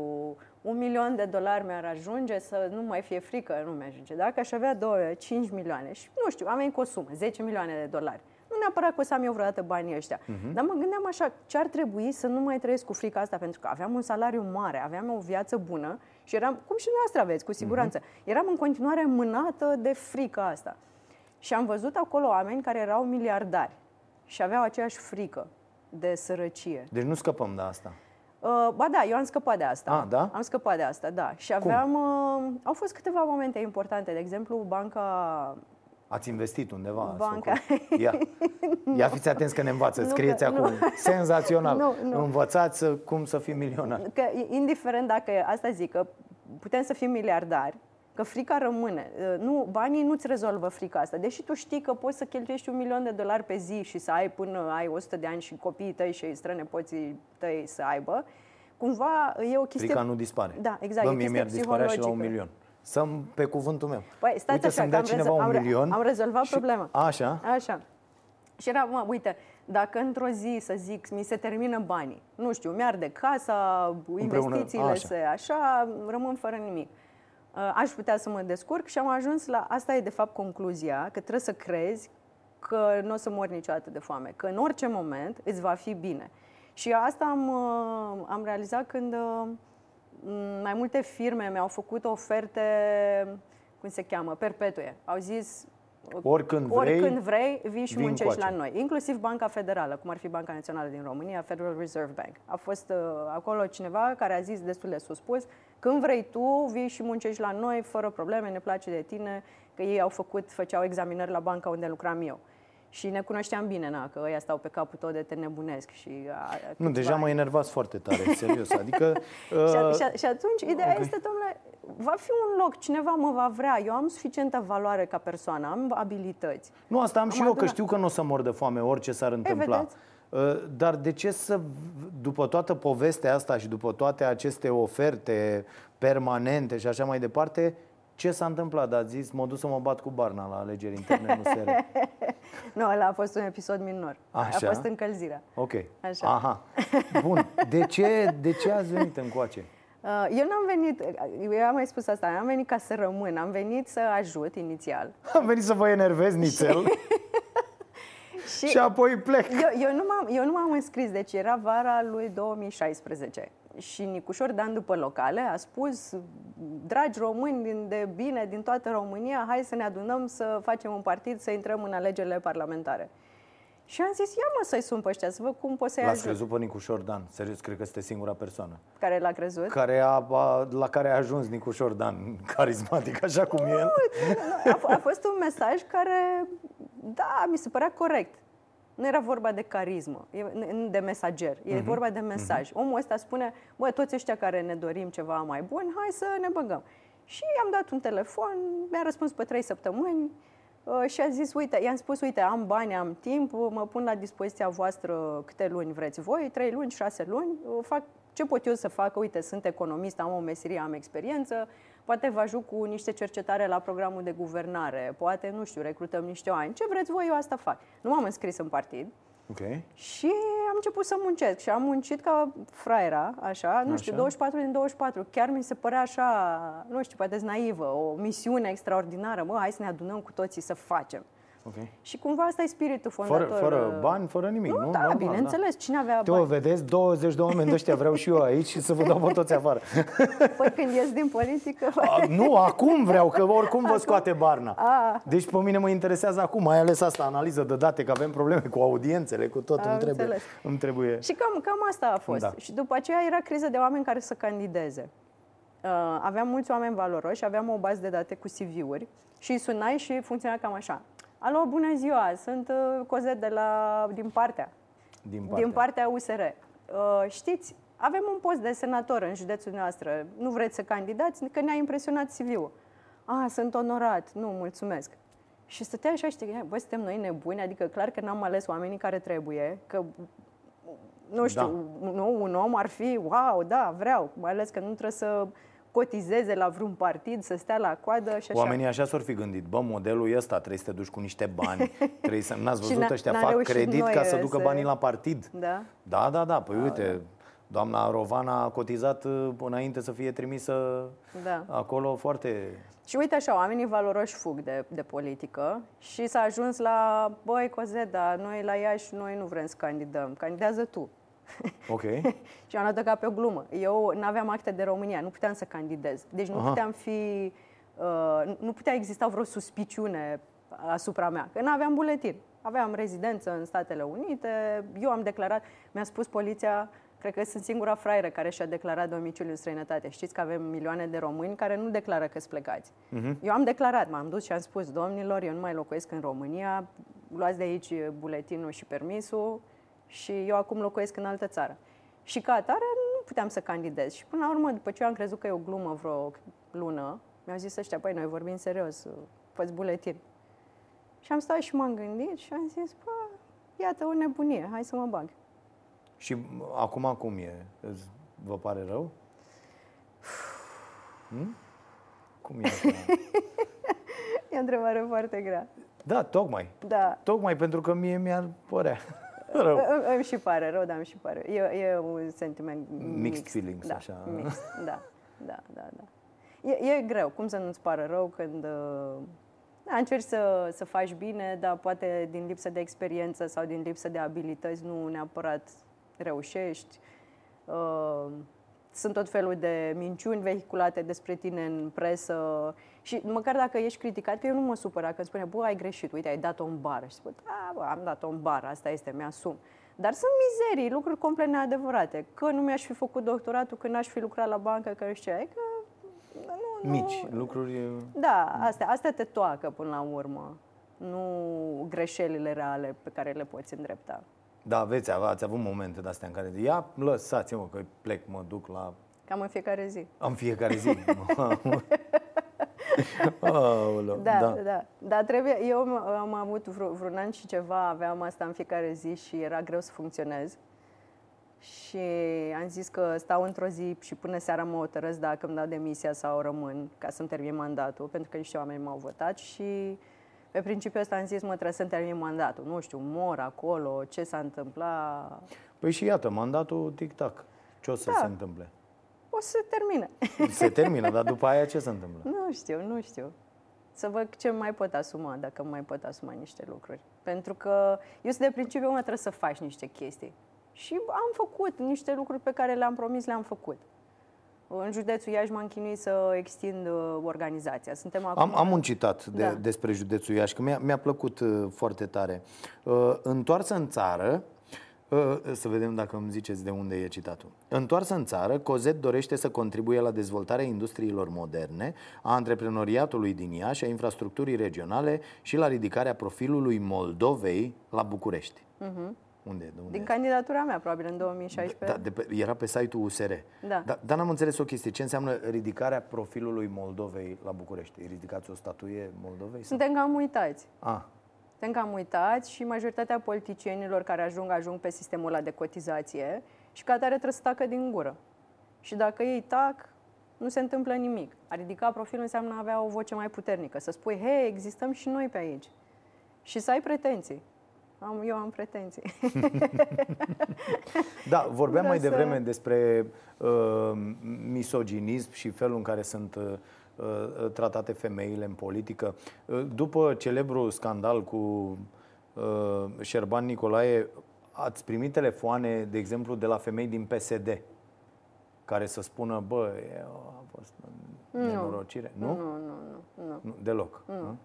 un milion de dolari mi-ar ajunge să nu mai fie frică, nu mi-ajunge. Dacă aș avea 2, 5 milioane și, nu știu, am venit cu o sumă, 10 milioane de dolari. Nu neapărat că o să am eu vreodată banii ăștia. Uh-huh. Dar mă gândeam așa, ce ar trebui să nu mai trăiesc cu frica asta, pentru că aveam un salariu mare, aveam o viață bună și eram, cum și noastră aveți, cu siguranță, uh-huh. eram în continuare mânată de frica asta. Și am văzut acolo oameni care erau miliardari și aveau aceeași frică de sărăcie. Deci nu scăpăm de asta. Uh, ba da, eu am scăpat de asta. Ah, da? Am scăpat de asta, da. Și aveam... Uh, au fost câteva momente importante. De exemplu, banca... Ați investit undeva? Banca. sau cum? Ia, ia fiți atenți că ne învață. Nu, Scrieți că- acum. nu. Senzațional. Nu, nu. Învățați uh, cum să fii milionar. Că, indiferent dacă... Asta zic, că putem să fim miliardari, că frica rămâne. Uh, Nu, banii nu-ți rezolvă frica asta. Deși tu știi că poți să cheltuiești un milion de dolari pe zi și să ai până ai 100 de ani și copiii tăi și strănepoții tăi să aibă, cumva e o chestie... Frica nu dispare. Da, exact, Bă, e mie chestie mi-ar dispărea și la un psihologică. milion. Să pe cuvântul meu. Păi, stați Uite, așa, să-mi că dea am, cineva rezo- un am, re- milion. am rezolvat și- problema. Așa. Așa. Și era, mă, uite, Dacă într-o zi, să zic, mi se termină banii, nu știu, mi-arde casa, investițiile așa. se așa, rămân fără nimic. Uh, Aș putea să mă descurc și am ajuns la... Asta e de fapt concluzia, că trebuie să crezi că nu o să mori niciodată de foame, că în orice moment îți va fi bine. Și asta am, uh, am realizat când uh, m, mai multe firme mi-au făcut oferte, cum se cheamă, perpetue. Au zis, Oricând vrei, oricând vrei, vii și vin muncești încoace. la noi. Inclusiv Banca Federală, cum ar fi Banca Națională din România, Federal Reserve Bank. A fost uh, acolo cineva care a zis destul de suspus, când vrei tu, vii și muncești la noi, fără probleme, ne place de tine, că ei au făcut, făceau examinări la banca unde lucram eu. Și ne cunoșteam bine, na, că ăia stau pe capul tău de te nebunesc. Și, a, Nu, câțiva deja mă ani. enervați foarte tare, serios. Adică... Și, a- uh, și, a- și atunci, ideea ok. este, domnule, va fi un loc, cineva mă va vrea, eu am suficientă valoare ca persoană, am abilități. Nu, asta am și Am eu, că adunat- știu că nu o să mor de foame, orice s-ar întâmpla. vedeți? Uh, Dar de ce să, după toată povestea asta și după toate aceste oferte permanente și așa mai departe, ce s-a întâmplat? Ați zis, mă duc să mă bat cu Barna la alegeri interne în USR. Nu, ăla a fost un episod minor. Așa? A fost încălzirea. Ok. Așa. Aha. Bun. De ce, de ce ați venit încoace? Uh, Eu n-am venit, eu am mai spus asta, am venit ca să rămân, am venit să ajut inițial. Am venit să vă enervez nițel Și și apoi plec. eu, eu, nu m-am, eu nu m-am înscris, deci era vara lui 2016. Și Nicușor Dan după locale a spus, dragi români din, de bine din toată România, hai să ne adunăm să facem un partid, să intrăm în alegerile parlamentare. Și am zis, ia mă să-i sun pe ăștia, să văd cum pot să-i L-ați ajut. crezut pe Nicușor Dan. Serios, cred că sunteți singura persoană. Care l-a crezut? Care a, a, la care a ajuns Nicușor Dan, carismatic, așa cum el. A, f- a fost un mesaj care, da, mi se părea corect. Nu era vorba de carismă, e- n- de mesager, e vorba de mesaj. Omul ăsta spune, bă, toți ăștia care ne dorim ceva mai bun, hai să ne băgăm. Și i-am dat un telefon, mi-a răspuns pe trei săptămâni uh, și a zis, uite, i-am spus, uite, am bani, am timp, mă pun la dispoziția voastră câte luni vreți voi, trei luni, șase luni, uh, fac ce pot eu să fac, uite, sunt economist, am o meserie, am experiență, poate vă ajut cu niște cercetare la programul de guvernare, poate, nu știu, recrutăm niște oameni, ce vreți voi, eu asta fac. Nu m-am înscris în partid Ok. și am început să muncesc și am muncit ca fraiera, așa, nu știu, Așa. 24 din 24. Chiar mi se părea așa, nu știu, poate naivă, o misiune extraordinară, mă, hai să ne adunăm cu toții să facem. Ok. Și cumva asta e spiritul Fără, fondator. fără bani, fără nimic, nu? Nu, da, Normal, bineînțeles, cine avea Te bani? o vedeți, 20 de oameni de ăștia vreau și eu aici și să vă dau pe toți afară. Păi când ies din politică, A, nu, acum vreau, că oricum vă scoate Barna. A. Deci pe mine mă interesează acum, mai ales asta, analiză de date, că avem probleme cu audiențele, cu tot, Am îmi trebuie, înțeles. îmi trebuie. Și cam, cam asta a fost. Da. Și după aceea era criză de oameni care să candideze. Uh, aveam mulți oameni valoroși, aveam o bază de date cu CV-uri și îi sunai și funcționa cam așa. Alo, bună ziua, sunt uh, Cozet de la, din partea, Din partea. din partea USR. Uh, știți, avem un post de senator în județul noastră. Nu vreți să candidați? Că ne-a impresionat CV-ul. Ah, sunt onorat. Nu, mulțumesc. Și stătea așa și te gândeai, bă, suntem noi nebuni? Adică clar că n-am ales oamenii care trebuie, că nu știu, da. nu, un om ar fi, wow, da, vreau, mai ales că nu trebuie să cotizeze la vreun partid, să stea la coadă și așa. Oamenii așa s-au fi gândit, bă, modelul ăsta trebuie să te duci cu niște bani, trebuie să, n-ați Și văzut n-a- ăștia, n-am fac reușit credit noi ca să să- ducă banii la partid. Da? Da, da, da, păi uite, doamna Rovana a cotizat uh, înainte să fie trimisă Da. acolo foarte... Și uite așa, oamenii valoroși fug de, de politică și s-a ajuns la, băi, Cozet, dar noi la Iași, noi nu vrem să candidăm, candidează tu. Ok. și am luat-o ca pe o glumă. Eu nu aveam acte de România, nu puteam să candidez. Deci nu Aha. puteam fi, uh, nu putea exista vreo suspiciune asupra mea, că nu aveam buletin. Aveam rezidență în Statele Unite, eu am declarat, mi-a spus poliția, cred că sunt singura fraieră care și-a declarat domiciliul în străinătate. Știți că avem milioane de români care nu declară că sunt plecați. Eu am declarat, m-am dus și am spus, domnilor, eu nu mai locuiesc în România, luați de aici buletinul și permisul și eu acum locuiesc în altă țară. Și ca atare nu puteam să candidez. Și până la urmă, după ce eu am crezut că e o glumă vreo lună, mi-au zis ăștia, păi noi vorbim serios, fă buletin. Și am stat și m-am gândit și am zis, bă, iată o nebunie, hai să mă bag. Și acum cum e? Îți- Vă pare rău? Hm? Cum e? acum? E o întrebare foarte grea. Da, tocmai. Da. Tocmai pentru că mie mi-ar părea. Rău. Îmi- Îmi și pare rău, dar îmi și pare. E, e un sentiment Mixed mixt. feelings, da, așa. Mixed, da, da, da, da. E, e greu, cum să nu-ți pară rău când uh, da, încerci să, să faci bine, dar poate din lipsă de experiență sau din lipsă de abilități nu neapărat reușești. Uh, sunt tot felul de minciuni vehiculate despre tine în presă și măcar dacă ești criticat, pe eu nu mă supăr dacă îmi spune, bă, ai greșit, uite, ai dat-o în bară. Și spun, da, bă, am dat-o în bară, asta este, mi-asum. Dar sunt mizerii, lucruri complet neadevărate. Că nu mi-aș fi făcut doctoratul, că n-aș fi lucrat la bancă, că știu, ce, că nu, nu, Mici lucruri... da, astea, astea te toacă până la urmă. Nu greșelile reale pe care le poți îndrepta. Da, aveți, ați avut momente de-astea în care ia, lăsați-mă că plec, mă duc la... Cam în fiecare zi. Am fiecare zi. Aoleu, Da, da, da. Dar trebuie, eu am, am avut vreo, vreun an și ceva, aveam asta în fiecare zi și era greu să funcționez. Și am zis că stau într-o zi și până seara mă hotărăsc dacă îmi dau demisia sau rămân ca să-mi termin mandatul, pentru că niște oameni m-au votat și pe principiul ăsta am zis, mă, trebuie să-mi termin mandatul. Nu știu, mor acolo, ce s-a întâmplat, Păi și iată, mandatul tic-tac. Ce o să Da. se întâmple? O să termine. Se termină, dar după aia ce se întâmplă? Nu știu, nu știu. Să văd ce mai pot asuma, dacă mai pot asuma niște lucruri. Pentru că eu sunt de principiu, mă, trebuie să faci niște chestii. Și am făcut niște lucruri pe care le-am promis, le-am făcut. În județul Iași m-am chinuit să extind uh, organizația. Suntem acum... Am, am un citat de, Da. despre județul Iași, că mi-a, mi-a plăcut uh, foarte tare. Uh, întoarsă în țară, uh, să vedem dacă îmi ziceți de unde e citatul. Întoarsă în țară, Cozet dorește să contribuie la dezvoltarea industriilor moderne, a antreprenoriatului din Iași, a infrastructurii regionale și la ridicarea profilului Moldovei la București. Unde e? De unde Mhm. Din e? candidatura mea, probabil, în 2016. Da, de pe, era pe site-ul USR. Da. Dar dar n-am înțeles o chestie. Ce înseamnă ridicarea profilului Moldovei la București? Îi ridicați o statuie Moldovei? Sau? Suntem cam uitați. Ah, Suntem cam uitați și majoritatea politicienilor care ajung, ajung pe sistemul ăla de cotizație și ca atare trebuie să tacă din gură. Și dacă ei tac, nu se întâmplă nimic. A ridica profilul înseamnă a avea o voce mai puternică, să spui, hei, existăm și noi pe aici. Și să ai pretenții. Am, eu am pretenții. da, vorbeam Vreau mai să- devreme despre uh, misoginism și felul în care sunt uh, uh, tratate femeile în politică. Uh, după celebrul scandal cu uh, Șerban Nicolae, ați primit telefoane, de exemplu, de la femei din PSD care să spună, bă, e, a fost nenorocire. Nu? nu, nu, nu, nu. Nu, deloc. Nu.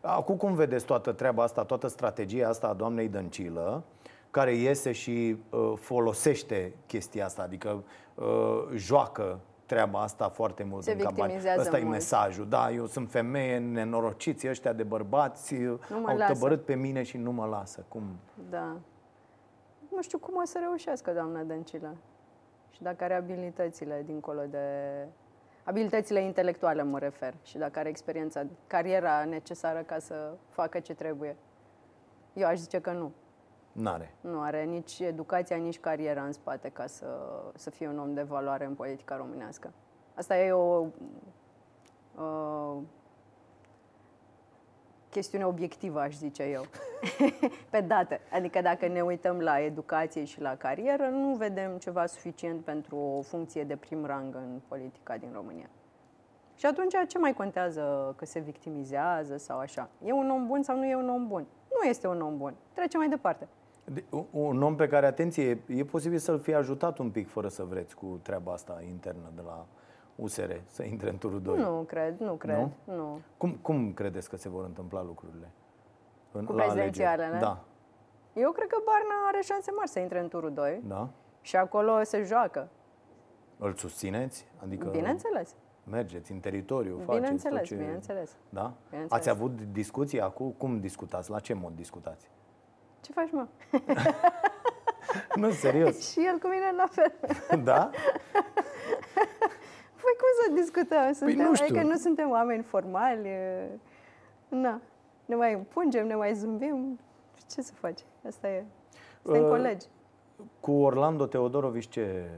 Acum cum vedeți toată treaba asta, toată strategia asta a doamnei Dăncilă, care iese și uh, folosește chestia asta, adică uh, joacă treaba asta foarte mult Se în campanie. victimizează Ăsta e mult. mesajul. Da, eu sunt femeie, nenorociți ăștia de bărbați, mă au lasă. tăbărât pe mine și nu mă lasă. Cum? Da. Nu știu cum o să reușească doamna Dăncilă. Și dacă are abilitățile dincolo de... Abilitățile intelectuale mă refer. Și dacă are experiența, cariera necesară ca să facă ce trebuie. Eu aș zice că nu. N-are. Nu are nici educația, nici cariera în spate ca să, să fie un om de valoare în politica românească. Asta e o uh, chestiune obiectivă, aș zice eu. Pe date. Adică dacă ne uităm la educație și la carieră, nu vedem ceva suficient pentru o funcție de prim rang în politica din România. Și atunci ce mai contează că se victimizează sau așa? E un om bun sau nu e un om bun? Nu este un om bun. Trece mai departe. De- Un om pe care, atenție, e posibil să-l fie ajutat un pic fără să vreți cu treaba asta internă de la USR, să intre în turul 2. Nu cred, nu cred. Nu? nu. Cum, cum credeți că se vor întâmpla lucrurile? În, Cu la alegeri? prezidențialele? Da, Eu cred că Barna are șanse mari să intre în turul 2 da. și acolo se joacă. Îl susțineți? Adică Bineînțeles. mergeți în teritoriu, faceți Bineînțeles, tot ce... bineînțeles. Da? Bineînțeles. Ați avut discuții acum? Cum discutați? La ce mod discutați? Ce faci, mă? nu, serios. și el cu mine la fel. da? Păi cum să discutăm? Suntem, nu știu. Adică nu suntem oameni formali. e- Na. Ne mai împungem, ne mai zâmbim. Ce să faci? Asta e. Suntem Uh, colegi. Cu Orlando Teodorovici ce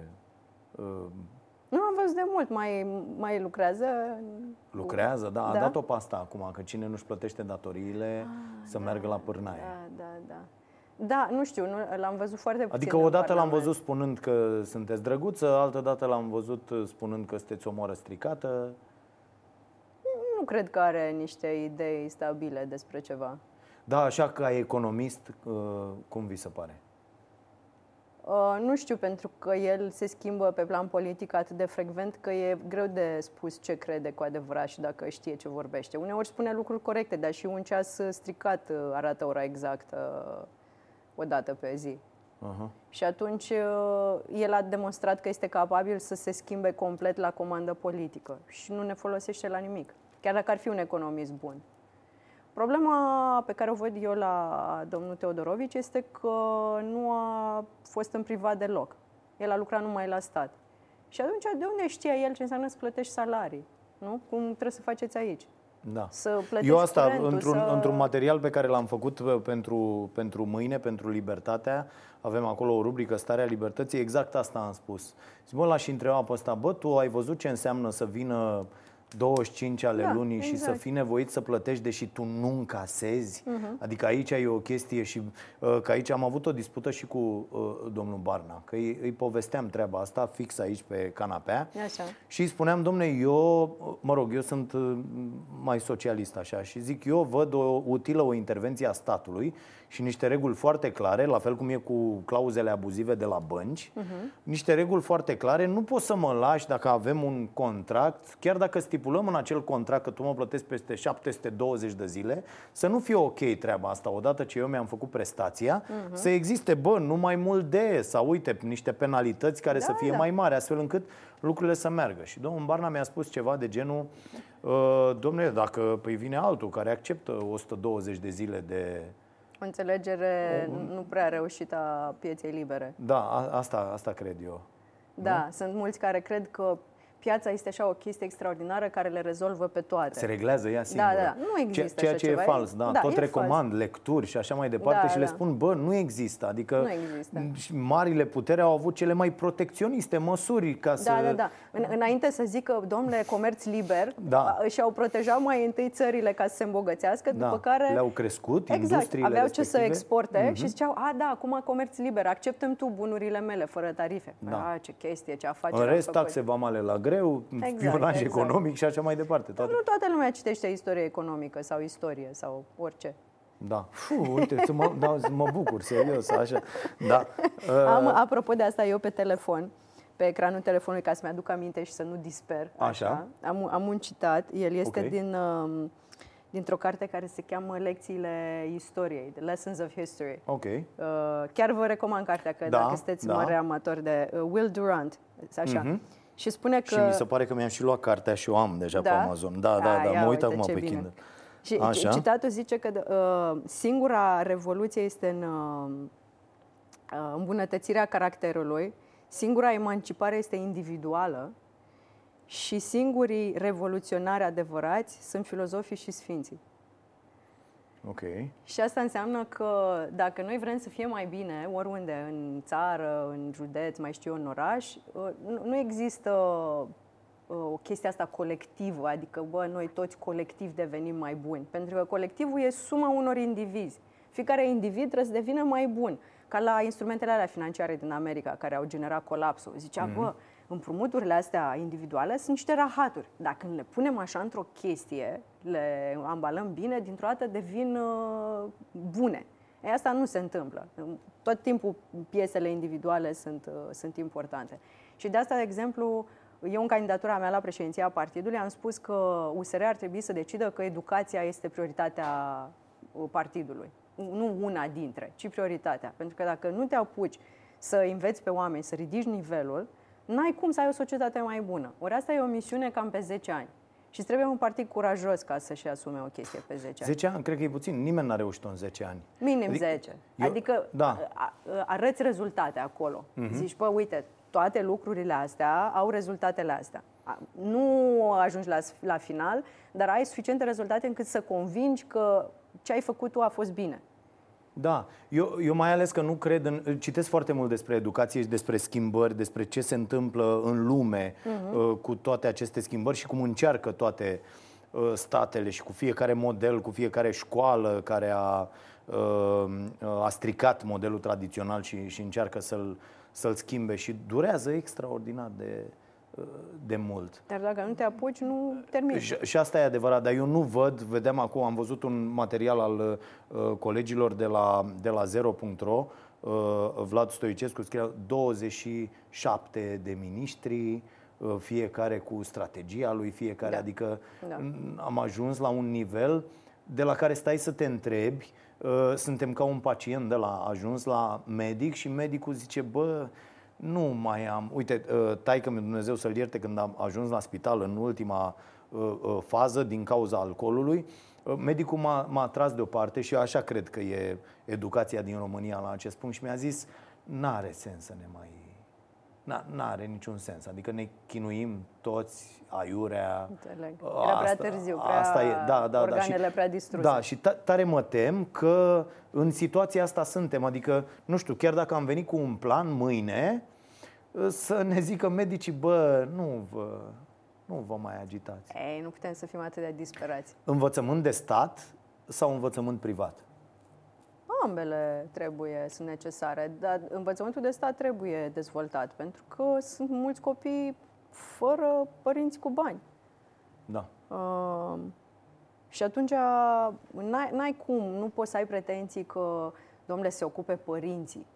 uh, Nu am văzut de mult. Mai, mai lucrează. lucrează? Da, a Da? dat-o pe asta acum, că cine nu-și plătește datoriile să meargă la pârnaie. Da, da, da. Da, nu știu, nu, l-am văzut foarte puțin Adică în odată l-am Parlament. văzut spunând că sunteți drăguță, altă dată l-am văzut uh, spunând că sunteți o moară stricată. Nu cred că are niște idei stabile despre ceva. Da, așa ca economist, uh, cum vi se pare? Uh, nu știu, pentru că el se schimbă pe plan politic atât de frecvent că e greu de spus ce crede cu adevărat și dacă știe ce vorbește. Uneori spune lucruri corecte, dar și un ceas stricat uh, arată ora exactă uh, o dată pe zi. Uh-huh. Și atunci uh, el a demonstrat că este capabil să se schimbe complet la comandă politică și nu ne folosește la nimic, chiar dacă ar fi un economist bun. Problema pe care o văd eu la domnul Teodorovici este că nu a fost în privat deloc. El a lucrat numai la stat. Și atunci de unde știa el ce înseamnă să plătești salarii? Nu? Cum trebuie să faceți aici? Da. Să plătești Eu asta, curentul, într-un, să... într-un material pe care l-am făcut uh, pentru, pentru mâine, pentru Libertatea, avem acolo o rubrică Starea Libertății, exact asta am spus. Zic, bă, l-aș întreba pe ăsta, bă, tu ai văzut ce înseamnă să vină 25 ale Da, lunii și să exact. fii nevoit să plătești deși tu nu încasezi? Mhm. Adică aici e o chestie și uh, că aici am avut o dispută și cu uh, domnul Barna, că îi, îi povesteam treaba asta fix aici pe canapea. Așa. Și îi spuneam, domne, eu, mă rog, eu sunt uh, mai socialist așa și zic, eu văd o utilă o intervenție a statului și niște reguli foarte clare, la fel cum e cu clauzele abuzive de la bănci, uh-huh. niște reguli foarte clare, nu poți să mă lași dacă avem un contract, chiar dacă stipulăm în acel contract că tu mă plătești peste 720 de zile, să nu fie ok treaba asta, odată ce eu mi-am făcut prestația, uh-huh. să existe, bă, nu mai mult de, sau uite, niște penalități care Da, să fie da. mai mari, astfel încât lucrurile să meargă. Și domnul Barna mi-a spus ceva de genul, uh, domnule, dacă păi vine altul care acceptă 120 de zile de... O înțelegere nu prea reușită a pieței libere. Da, a, asta, asta cred eu. Da, sunt mulți care cred că piața este așa o chestie extraordinară care le rezolvă pe toate. Se reglează ea singură. Da, da, nu există Ceea așa ce ceva. e fals, da. Da, Tot e recomand lecturi și așa mai departe Da, și le da. spun, bă, nu există. Adică Nu există. și marile putere au avut cele mai protecționiste măsuri ca să... Da, da, da. În, înainte să zică, domnule, comerț liber, Da. a- și-au protejat mai întâi țările ca să se îmbogățească, Da, după care... le-au crescut Exact, industriile aveau ce să respective. Mhm. exporte și ziceau, a, da, acum comerț liber, acceptăm tu bunurile mele fără tarife. Da. A, ce chestie, ce afacere În am rest, făcut. taxe vamale la greu, Exact, spionaj exact. economic și așa mai departe. Toate. Nu toată lumea citește istorie economică sau istorie sau orice. Da. Fuh, uite, să mă, da, să mă bucur, serios, așa. Da. Am, Uh, apropo de asta, eu pe telefon, pe ecranul telefonului, ca să-mi aduc aminte și să nu disper. Așa. Am, am un citat, el este Ok. din, um, dintr-o carte care se cheamă Lecțiile istoriei, The Lessons of History. ok. Uh, chiar vă recomand cartea, că Da, dacă sunteți da. mare amator de uh, Will Durant, așa. Mhm. Și spune că... Și mi se pare că mi-am și luat cartea și o am deja pe Da? Amazon. Da, da, A, da, ia mă uit uite, acum ce pe bine. Kindle. Și Așa. citatul zice că uh, singura revoluție este în uh, uh, îmbunătățirea caracterului, singura emancipare este individuală și singurii revoluționari adevărați sunt filozofii și sfinții. Ok. Și asta înseamnă că dacă noi vrem să fie mai bine, oriunde, în țară, în județ, mai știu eu, în oraș, uh, nu- nu există uh, o chestie asta colectivă, adică, bă, noi toți colectiv devenim mai buni. Pentru că colectivul e suma unor indivizi. Fiecare individ trebuie să devină mai bun. Ca la instrumentele alea financiare din America, care au generat colapsul. Zicea, bă, împrumuturile astea individuale sunt niște rahaturi. Dacă le punem așa într-o chestie, le ambalăm bine, dintr-o dată devin uh, bune. E, asta nu se întâmplă. Tot timpul piesele individuale sunt, uh, sunt importante. Și de asta, de exemplu, eu în candidatura mea la președinția partidului am spus că USR ar trebui să decidă că educația este prioritatea uh, partidului. Nu una dintre, ci prioritatea. Pentru că dacă nu te apuci să înveți pe oameni, să ridici nivelul, n-ai cum să ai o societate mai bună. Ori asta e o misiune cam pe 10 ani. Și îți trebuie un partid curajos ca să-și asume o chestie pe 10 ani. 10 ani, cred că e puțin. Nimeni n-a reușit-o în 10 ani. Minim Adică- 10. eu- adică da. Mhm. a, a, arăți rezultate acolo. Zici, bă, uite, toate lucrurile astea au rezultatele astea. A, Nu ajungi la, la final, dar ai suficiente rezultate încât să convingi că ce ai făcut tu a fost bine. Da, eu, eu mai ales că nu cred în... Citesc foarte mult despre educație și despre schimbări, despre ce se întâmplă în lume uh, cu toate aceste schimbări și cum încearcă toate uh, statele și cu fiecare model, cu fiecare școală care a, a stricat modelul tradițional și, și încearcă să-l, să-l schimbe. Și durează extraordinar de, de mult. Dar dacă nu te apuci, nu termini. Și, și asta e adevărat, dar eu nu văd, vedem acum, am văzut un material al uh, colegilor de la, de la Zero.ro, uh, Vlad Stoicescu scria 27 de miniștri, uh, fiecare cu strategia lui, fiecare, da. adică da. am ajuns la un nivel de la care stai să te întrebi, uh, suntem ca un pacient de la ajuns la medic și medicul zice, bă, nu mai am. Uite, uh, taică mi Dumnezeu să-l ierte când am ajuns la spital în ultima uh, uh, fază din cauza alcoolului. Medicul m-a, m-a tras deoparte și eu așa cred că e educația din România la acest punct și mi-a zis n-are sens să ne mai... N-are niciun sens. Adică ne chinuim toți aiurea. Înțeleg. Era prea asta, târziu, prea asta e, da, da, organele da. Și, prea distruse. Da, și tare mă tem că în situația asta suntem. Adică, nu știu, chiar dacă am venit cu un plan mâine, să ne zică medicii, bă, nu vă, nu vă mai agitați. Ei, nu putem să fim atât de disperați. Învățământ de stat sau învățământ privat? Ambele trebuie, sunt necesare, dar învățământul de stat trebuie dezvoltat, pentru că sunt mulți copii fără părinți cu bani. Da. Uh, și atunci n-ai, n-ai cum, nu poți să ai pretenții că, domnule, se ocupe părinții.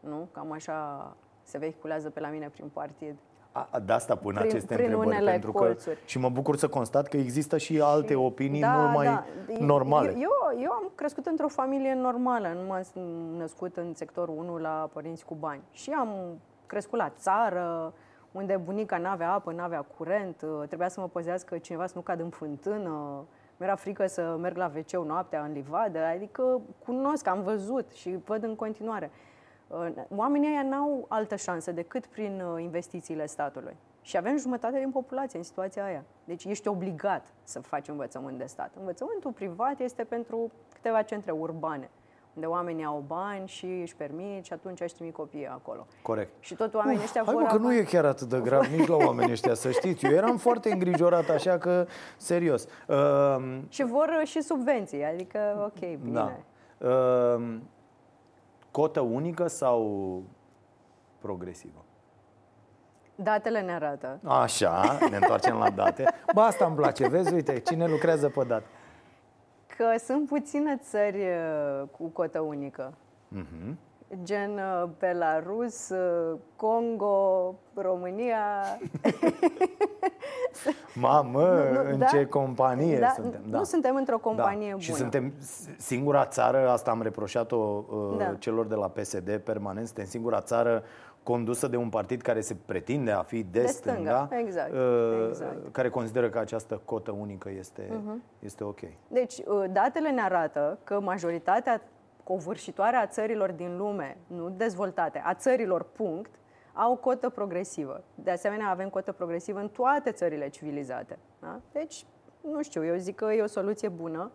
Nu? Cam așa se vehiculează pe la mine prin partid. A, de asta pun prin, aceste prin întrebări. Unele pentru colțuri. că, și mă bucur să constat că există și alte și, opinii da, mult mai da. normale. Eu, eu, eu am crescut într-o familie normală, nu m-am născut în sectorul 1 la părinți cu bani. Și am crescut la țară, unde bunica n-avea apă, n-avea curent, trebuia să mă păzească cineva să nu cad în fântână, mi-era frică să merg la wc noaptea în livadă, adică cunosc, am văzut și văd în continuare. Oamenii ăia n-au altă șansă decât prin uh, investițiile statului. Și avem jumătate din populație în situația aia. Deci ești obligat să faci învățământ de stat. Învățământul privat este pentru câteva centre urbane, unde oamenii au bani și își permit și atunci își trimit copiii acolo. Corect. Și tot oamenii Uf, ăștia hai vor... Mă, că nu e chiar atât de grav nici la oamenii ăștia, să știți. Eu eram foarte îngrijorat, așa că, serios. Uh, și vor uh, și subvenții, adică, ok, bine. Da. Uh, Cotă unică sau progresivă? Datele ne arată. Așa, ne întoarcem la date. Ba, asta îmi place, vezi, uite, cine lucrează pe date. Că sunt puține țări uh, cu cotă unică. Uh-huh gen uh, Belarus, uh, Congo, România. Mamă, nu, nu, în da, ce companie da, suntem. Da. Nu suntem într-o da. companie da. bună. Și suntem singura țară, asta am reproșat-o uh, da. celor de la PSD permanent, suntem singura țară condusă de un partid care se pretinde a fi de, de stânga, stânga. Exact, uh, exact. care consideră că această cotă unică este, uh-huh. este ok. Deci, uh, datele ne arată că majoritatea covârșitoare a țărilor din lume, nu dezvoltate, a țărilor punct, au cotă progresivă. De asemenea, avem cotă progresivă în toate țările civilizate. Da? Deci, nu știu, eu zic că e o soluție bună.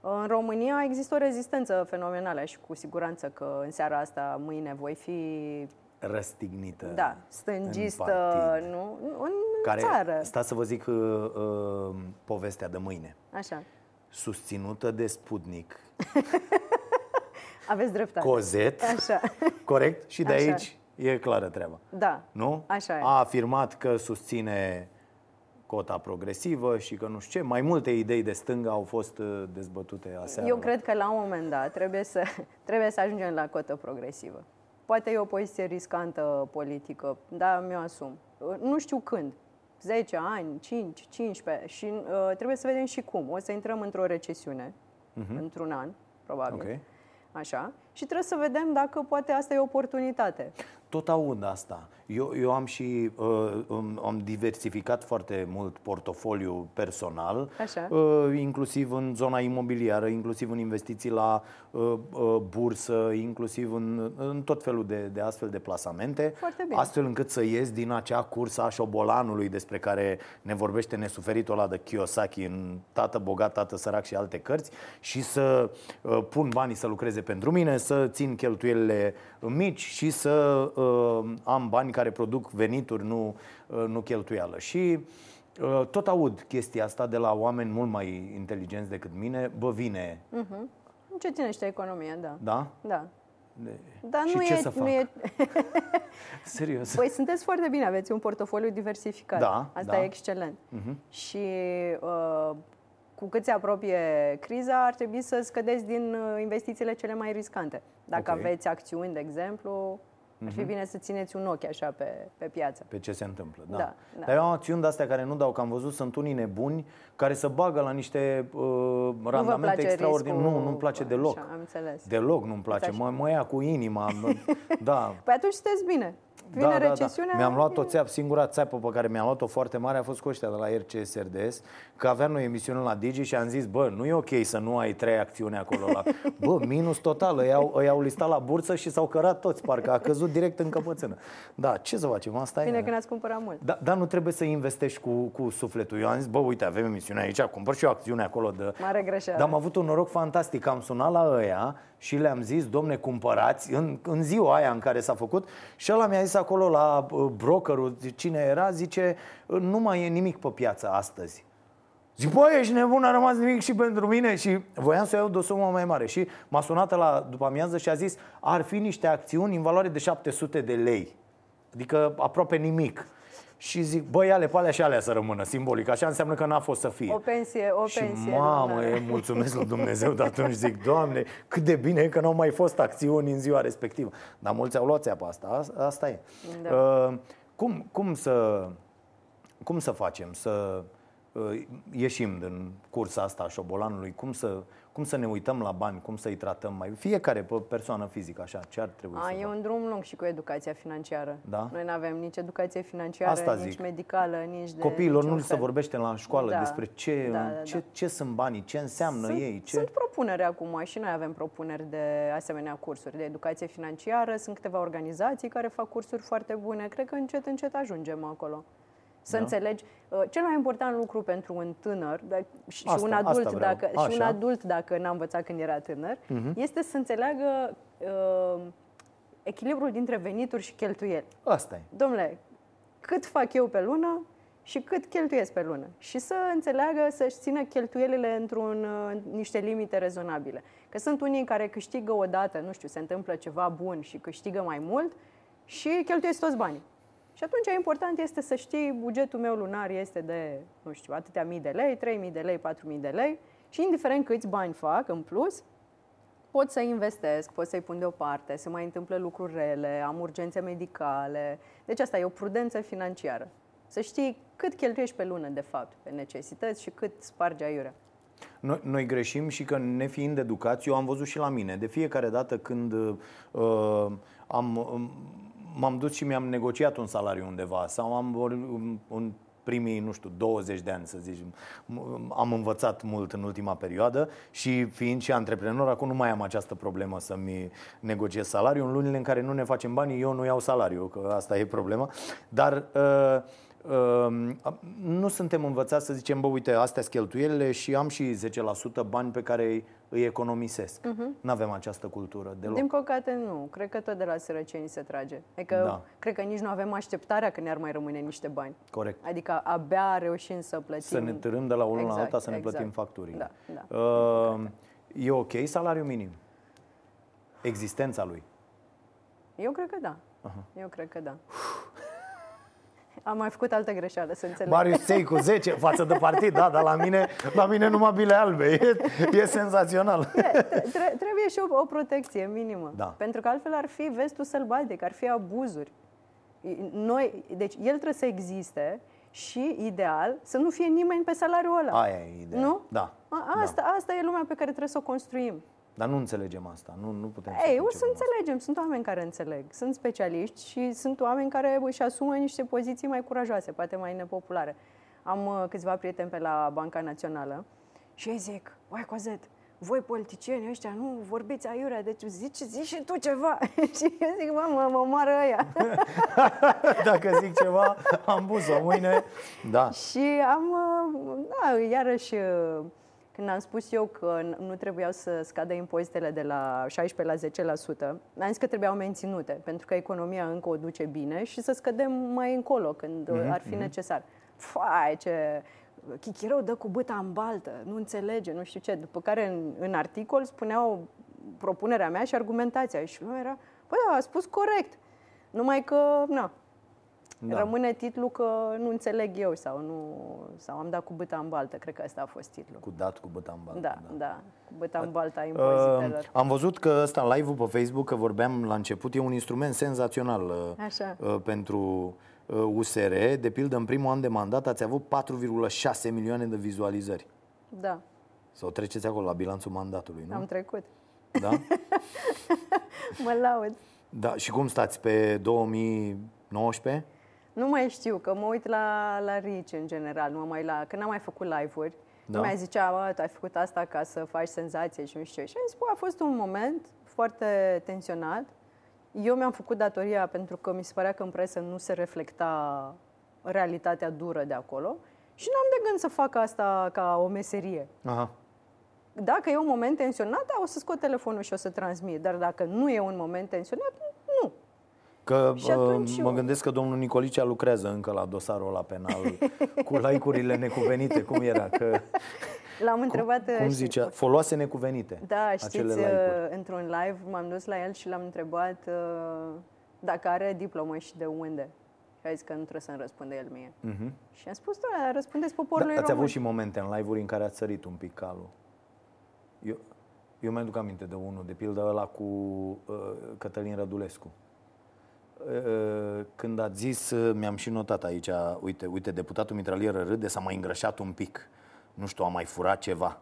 În România există o rezistență fenomenală și cu siguranță că în seara asta, mâine, voi fi răstignită. Da, stângistă, în nu? În Care, țară. Stați să vă zic uh, uh, povestea de mâine. Așa. Susținută de Sputnik. Aveți dreptate. Cozet. Așa. Corect? Și de Așa. aici e clară treaba. Da. Nu? Așa e. A afirmat că susține cota progresivă și că nu știu ce. Mai multe idei de stânga au fost uh, dezbătute aseară. Eu cred că la un moment dat trebuie să, trebuie să ajungem la cotă progresivă. Poate e o poziție riscantă politică, dar mi-o asum. Uh, nu știu când. 10 ani, 5, 15 și uh, trebuie să vedem și cum. O să intrăm într-o recesiune uh-huh. într-un an, probabil. Okay. Așa? Și trebuie să vedem dacă poate asta e o oportunitate. Tot aud asta. Eu, eu am și uh, am diversificat foarte mult portofoliu personal, Așa. Uh, inclusiv în zona imobiliară, inclusiv în investiții la uh, uh, bursă, inclusiv în, în tot felul de, de astfel de plasamente, foarte bine. astfel încât să ies din acea cursă a șobolanului despre care ne vorbește nesuferitul ăla de Kiyosaki în Tată bogat, tată sărac și alte cărți și să uh, pun banii să lucreze pentru mine, să țin cheltuielile mici și să uh, am bani care produc venituri, nu, uh, nu cheltuială. Și Uh, tot aud chestia asta de la oameni mult mai inteligenți decât mine. Bă, vine. Ce ținește economia, da. Da? Da. De- Dar și nu ce e, să fac? nu e... Serios. Păi sunteți foarte bine, aveți un portofoliu diversificat. Da, Asta da. e excelent. Și uh, cu cât se apropie criza, ar trebui să scădeți din uh, investițiile cele mai riscante. Dacă Ok. aveți acțiuni, de exemplu, ar fi bine să țineți un ochi așa pe, pe piață. pe ce se întâmplă. Da. Da, da. Dar eu am acțiuni de astea care nu dau, că am văzut, sunt unii nebuni care se bagă la niște uh, nu vă randamente place extraordinare. riscul, Nu, nu-mi place deloc. Așa, am înțeles. Deloc nu-mi place. Uitați Mă, mă ia cu inima. mă- da. Păi atunci sunteți bine. Vine da, da, recesiunea. da. Mi-am luat o țeapă, singura țeapă pe care mi-am luat-o foarte mare a fost cu ăștia de la RCS RDS, că aveam noi emisiune la Digi și am zis, bă, nu e ok să nu ai trei acțiuni acolo. La... Bă, minus total, îi au, îi au listat la bursă și s-au cărat toți, parcă a căzut direct în căpățână. Da, ce să facem, asta Bine e. că n-ați cumpărat mult. Da, dar nu trebuie să investești cu, cu sufletul. Eu am zis, bă, uite, avem emisiune aici, cumpăr și eu acțiune acolo de... Mare greșeală. Dar am avut un noroc fantastic, am sunat la ăia și le-am zis, domne, cumpărați, în, în ziua aia în care s-a făcut, și ăla mi-a zis acolo la uh, brokerul, cine era, zice, "Uh, nu mai e nimic pe piață astăzi. Zic, bă, ești nebun, a rămas nimic și pentru mine și voiam să iau de o sumă mai mare. Și m-a sunat la după amiază și a zis, ar fi niște acțiuni în valoare de 700 de lei. Adică aproape nimic. Și zic, băi, ale pe alea și alea să rămână, simbolic. Așa înseamnă că n-a fost să fie. O pensie, o Și pensie. mamă, lunară. e, mulțumesc lui Dumnezeu de atunci zic, Doamne, cât de bine e că n-au mai fost acțiuni în ziua respectivă. Dar mulți au luat țeapa asta, asta, asta e. Da. Uh, cum, cum, să, cum să facem să uh, ieșim din cursa asta a șobolanului? Cum să, cum să ne uităm la bani? Cum să-i tratăm mai... Fiecare pe persoană fizică, așa, ce ar trebui A, să e facă? un drum lung și cu educația financiară. Da? Noi nu avem nici educație financiară, Asta nici zic. medicală, nici de Copiilor niciun nu se fel. vorbește la școală Da. despre ce, Da, da, da. ce, ce sunt banii, ce înseamnă sunt, ei. Ce... Sunt propuneri acum și noi avem propuneri de asemenea cursuri de educație financiară. Sunt câteva organizații care fac cursuri foarte bune. Cred că încet, încet ajungem acolo. Să Da. înțelegi. uh, Cel mai important lucru pentru un tânăr dar și, și Asta- un asta adult, vreau. dacă, și un Așa. Mhm. adult dacă n-a învățat când era tânăr, este să înțeleagă uh, echilibrul dintre venituri și cheltuieli. Asta e. Domnule, cât fac eu pe lună și cât cheltuiesc pe lună. Și să înțeleagă, să-și țină cheltuielile într-un uh, niște limite rezonabile. Că sunt unii care câștigă odată, nu știu, se întâmplă ceva bun și câștigă mai mult și cheltuiesc toți banii. Și atunci important este să știi, bugetul meu lunar este de, nu știu, atâtea mii de lei, 3.000 de lei, 4.000 de lei și indiferent câți bani fac în plus, pot să investesc, pot să-i pun deoparte, se mai întâmplă lucruri rele, am urgențe medicale. Deci asta e o prudență financiară. Să știi cât cheltuiești pe lună, de fapt, pe necesități și cât spargi aiurea. Noi, noi greșim și că nefiind educați, eu am văzut și la mine, de fiecare dată când uh, am, um, m-am dus și mi-am negociat un salariu undeva sau am vor- um, în primii, nu știu, 20 de ani, să zicem, m- am învățat mult în ultima perioadă și fiind și antreprenor, acum nu mai am această problemă să-mi negociez salariul. În lunile în care nu ne facem bani, eu nu iau salariu, că asta e problema. Dar uh, Uh, nu suntem învățați să zicem, bă, uite, astea sunt cheltuielile și am și 10% bani pe care îi, îi economisesc. Uh-huh. Nu avem această cultură deloc. Din păcate, nu. Cred că tot de la sărăcie ni se trage. Adică, Da. cred că nici nu avem așteptarea că ne-ar mai rămâne niște bani. Corect. Adică abia reușim să plătim. Să ne târâm de la unul la Exact, alta să ne exact. plătim facturile. Da, da. Uh, e ok salariul minim? Existența lui. Eu cred că da. Eu cred că da. Am mai făcut altă greșeală, să înțeleg. Marius Ței cu 10 față de partid, da, dar la mine, la mine numai bile albe. E, e senzațional. Tre- tre- trebuie și o, o protecție minimă. Da. Pentru că altfel ar fi vestul sălbatic, ar fi abuzuri. Noi, deci el trebuie să existe și, ideal, să nu fie nimeni pe salariul ăla. Aia e ideea. Nu? Da. A, asta, asta e lumea pe care trebuie să o construim. Dar nu înțelegem asta. Nu, nu putem Ei, o concepem să asta. înțelegem. Sunt oameni care înțeleg. Sunt specialiști și sunt oameni care își asumă niște poziții mai curajoase, poate mai nepopulare. Am uh, câțiva prieteni pe la Banca Națională și ei zic, uai, Cozet, voi politicieni ăștia nu vorbiți aiurea, deci zici, zici și tu ceva. și eu zic, mă, mă, mă omoară ăia. Dacă zic ceva, am pus-o mâine. Da. și am, uh, da, iarăși, uh, când am spus eu că n- nu trebuiau să scadă impozitele de la 16 la 10%, am zis că trebuiau menținute, pentru că economia încă o duce bine și să scădem mai încolo, când uh, ar fi necesar. fai, ce... Chichirău dă cu băta în baltă, nu înțelege, nu știu ce. După care în, în articol spuneau propunerea mea și argumentația. Și lumea era, păi da, a spus corect. Numai că, na, da. Rămâne titlul că nu înțeleg eu sau, nu, sau am dat cu băta în baltă. Cred că asta a fost titlul. Cu dat cu băta în baltă. Da, da, da. Cu băta în baltă a impozitelor. Uh, am văzut că ăsta live-ul pe Facebook, că vorbeam la început, e un instrument senzațional uh, Așa. Uh, pentru uh, USR. De pildă, în primul an de mandat ați avut 4,6 milioane de vizualizări. Da. Sau treceți acolo la bilanțul mandatului, nu? Am trecut. Da? mă laud. Da, și cum stați pe 2019? Nu mai știu, că mă uit la, la Rich în general, nu mai la, când am mai făcut live-uri, da. nu mai zicea, bă, tu ai făcut asta ca să faci senzație și nu știu ce. Și am zis, bă, a fost un moment foarte tensionat. Eu mi-am făcut datoria pentru că mi se părea că în presă nu se reflecta realitatea dură de acolo și n-am de gând să fac asta ca o meserie. Aha. Dacă e un moment tensionat, da, o să scot telefonul și o să transmit. Dar dacă nu e un moment tensionat, nu. Că și uh, mă gândesc că domnul Nicolicea lucrează încă la dosarul la penal cu like-urile necuvenite, cum era? Că, L-am întrebat... Cum, cum zicea? Foloase necuvenite. Da, știți, uh, într-un live m-am dus la el și l-am întrebat uh, dacă are diplomă și de unde. Și a zis că nu trebuie să-mi răspunde el mie. Uh-huh. Și am spus, da, răspundeți poporului da, Ați român. avut și momente în live-uri în care ați sărit un pic calul. Eu, eu mi-aduc aminte de unul, de pildă ăla cu uh, Cătălin Rădulescu. Uh, când ați zis, uh, mi-am și notat aici, uite, uite, deputatul Mitralieră râde, s-a mai îngrășat un pic. Nu știu, a mai furat ceva.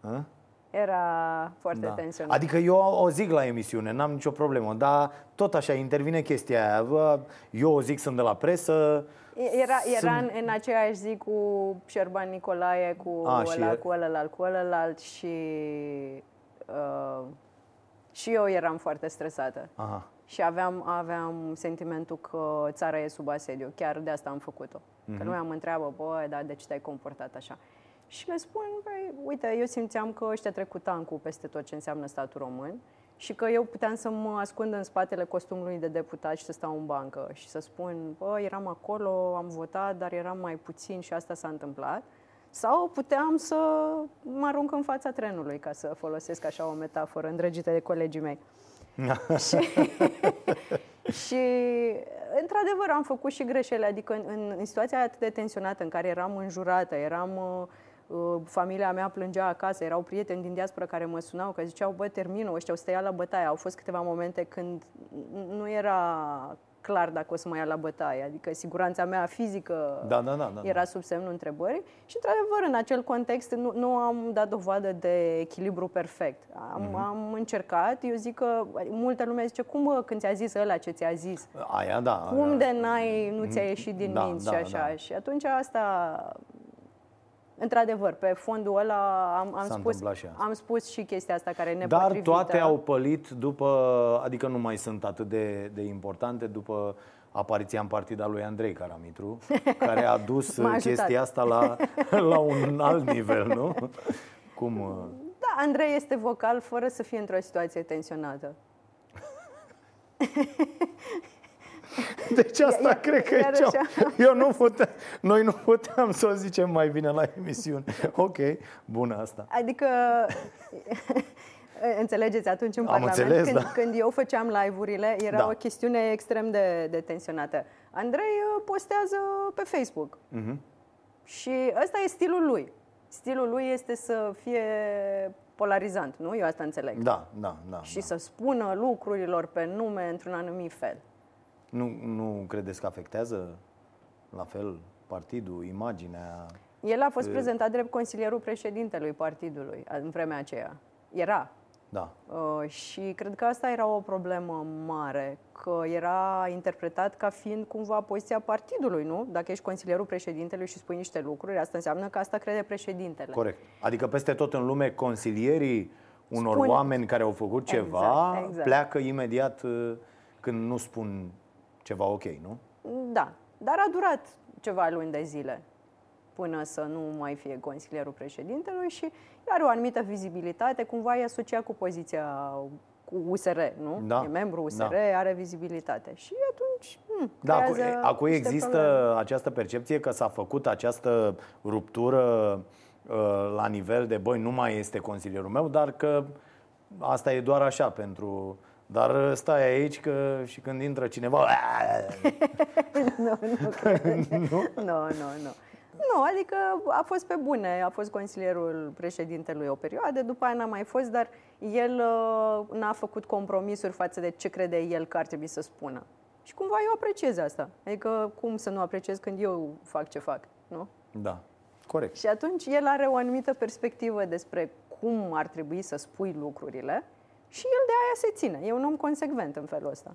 A? Era foarte da. tensionat. Adică eu o zic la emisiune, n-am nicio problemă, dar tot așa intervine chestia aia. Eu o zic, sunt de la presă, era, era în, în aceeași zi cu Șerban Nicolae, cu A, ăla, și... cu ălălalt, cu ălălalt și... Uh, și eu eram foarte stresată. Aha. Și aveam, aveam sentimentul că țara e sub asediu. Chiar de asta am făcut-o. Mm-hmm. Că mhm. nu am întreabă, bă, dar de ce te-ai comportat așa? Și le spun, băi, uite, eu simțeam că ăștia trec cu tancul peste tot ce înseamnă statul român și că eu puteam să mă ascund în spatele costumului de deputat și să stau în bancă și să spun, bă, eram acolo, am votat, dar eram mai puțin și asta s-a întâmplat. Sau puteam să mă arunc în fața trenului, ca să folosesc așa o metaforă îndrăgită de colegii mei. și, și, într-adevăr, am făcut și greșeli. Adică, în, în situația atât de tensionată, în care eram înjurată, eram uh, Uh, familia mea plângea acasă, erau prieteni din diaspora care mă sunau, că ziceau, bă, termină, ăștia o să te ia la bătaie. Au fost câteva momente când nu era clar dacă o să mă ia la bătaie, adică siguranța mea fizică da, da, da, da, era sub semnul întrebării și, într-adevăr, în acel context nu, nu am dat dovadă de echilibru perfect. Am, mm-hmm. am încercat, eu zic că multă lume zice, cum bă, când ți-a zis ăla ce ți-a zis? Aia, da. Cum aia. de n-ai, nu ți-a ieșit din da, minți da, și așa. Da. Și atunci asta Într-adevăr, pe fondul ăla am, am, spus, am spus și chestia asta care ne Dar toate au pălit după, adică nu mai sunt atât de, de importante după apariția în partida lui Andrei Caramitru, care a dus chestia asta la, la un alt nivel, nu? Cum... Uh? Da, Andrei este vocal fără să fie într-o situație tensionată. Deci asta iar, cred că iar, e cea... Eu nu puteam, noi nu puteam să o zicem mai bine la emisiune. Ok, bună asta. Adică... Înțelegeți, atunci în Am Parlament, înțeles, când, da. când eu făceam live-urile, era da. o chestiune extrem de, de tensionată. Andrei uh, postează pe Facebook. Uh-huh. Și ăsta e stilul lui. Stilul lui este să fie polarizant, nu? Eu asta înțeleg. Da, da, da. Și da. să spună lucrurilor pe nume într-un anumit fel. Nu, nu credeți că afectează la fel partidul, imaginea? El a fost prezentat drept consilierul președintelui partidului în vremea aceea. Era. Da. Uh, și cred că asta era o problemă mare, că era interpretat ca fiind cumva poziția partidului, nu? Dacă ești consilierul președintelui și spui niște lucruri, asta înseamnă că asta crede președintele. Corect. Adică peste tot în lume consilierii unor Spun... oameni care au făcut ceva exact, exact. pleacă imediat uh, când nu spun ceva ok, nu? Da, dar a durat ceva luni de zile până să nu mai fie consilierul președintelui și are o anumită vizibilitate, cumva e asociat cu poziția cu USR, nu? Da. E membru USR, da. are vizibilitate. Și atunci hmm, Da, acu, creează acum niște există probleme. această percepție că s-a făcut această ruptură uh, la nivel de, băi, nu mai este consilierul meu, dar că asta e doar așa pentru... Dar uh, stai aici că și când intră cineva... nu, nu, cred. nu, nu, nu. Nu, adică a fost pe bune, a fost consilierul președintelui o perioadă, după aia n-a mai fost, dar el uh, n-a făcut compromisuri față de ce crede el că ar trebui să spună. Și cumva eu apreciez asta. Adică cum să nu apreciez când eu fac ce fac, nu? Da, corect. Și atunci el are o anumită perspectivă despre cum ar trebui să spui lucrurile și el de aia se ține. E un om consecvent în felul ăsta.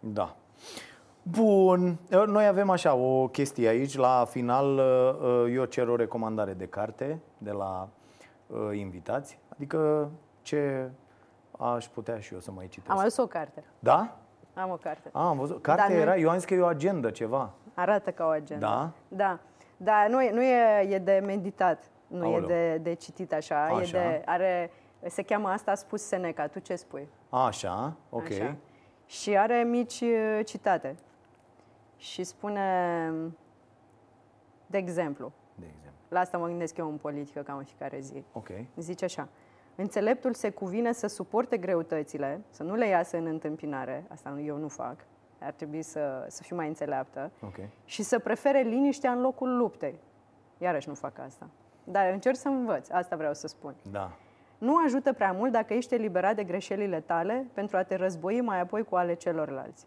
Da. Bun. Noi avem așa o chestie aici. La final uh, eu cer o recomandare de carte de la uh, invitați. Adică ce aș putea și eu să mai citesc. Am adus o carte. Da? Am o carte. A, am văzut. Cartea Dar nu- era, eu am zis că e o agendă, ceva. Arată ca o agenda. Da? Da. Da, nu e, nu e, e de meditat, nu Aoleu. e de, de citit așa, Așa. E de, are, se cheamă asta, a spus Seneca, tu ce spui? Așa, ok. Așa. Și are mici uh, citate. Și spune, de exemplu, De exemplu. la asta mă gândesc eu în politică cam în fiecare zi. Ok. Zice așa, înțeleptul se cuvine să suporte greutățile, să nu le iasă în întâmpinare, asta nu- eu nu fac, ar trebui să, să fiu mai înțeleaptă, Ok. și să prefere liniștea în locul luptei. Iarăși nu fac asta. Dar încerc să învăț, asta vreau să spun. Da. Nu ajută prea mult dacă ești eliberat de greșelile tale pentru a te război mai apoi cu ale celorlalți.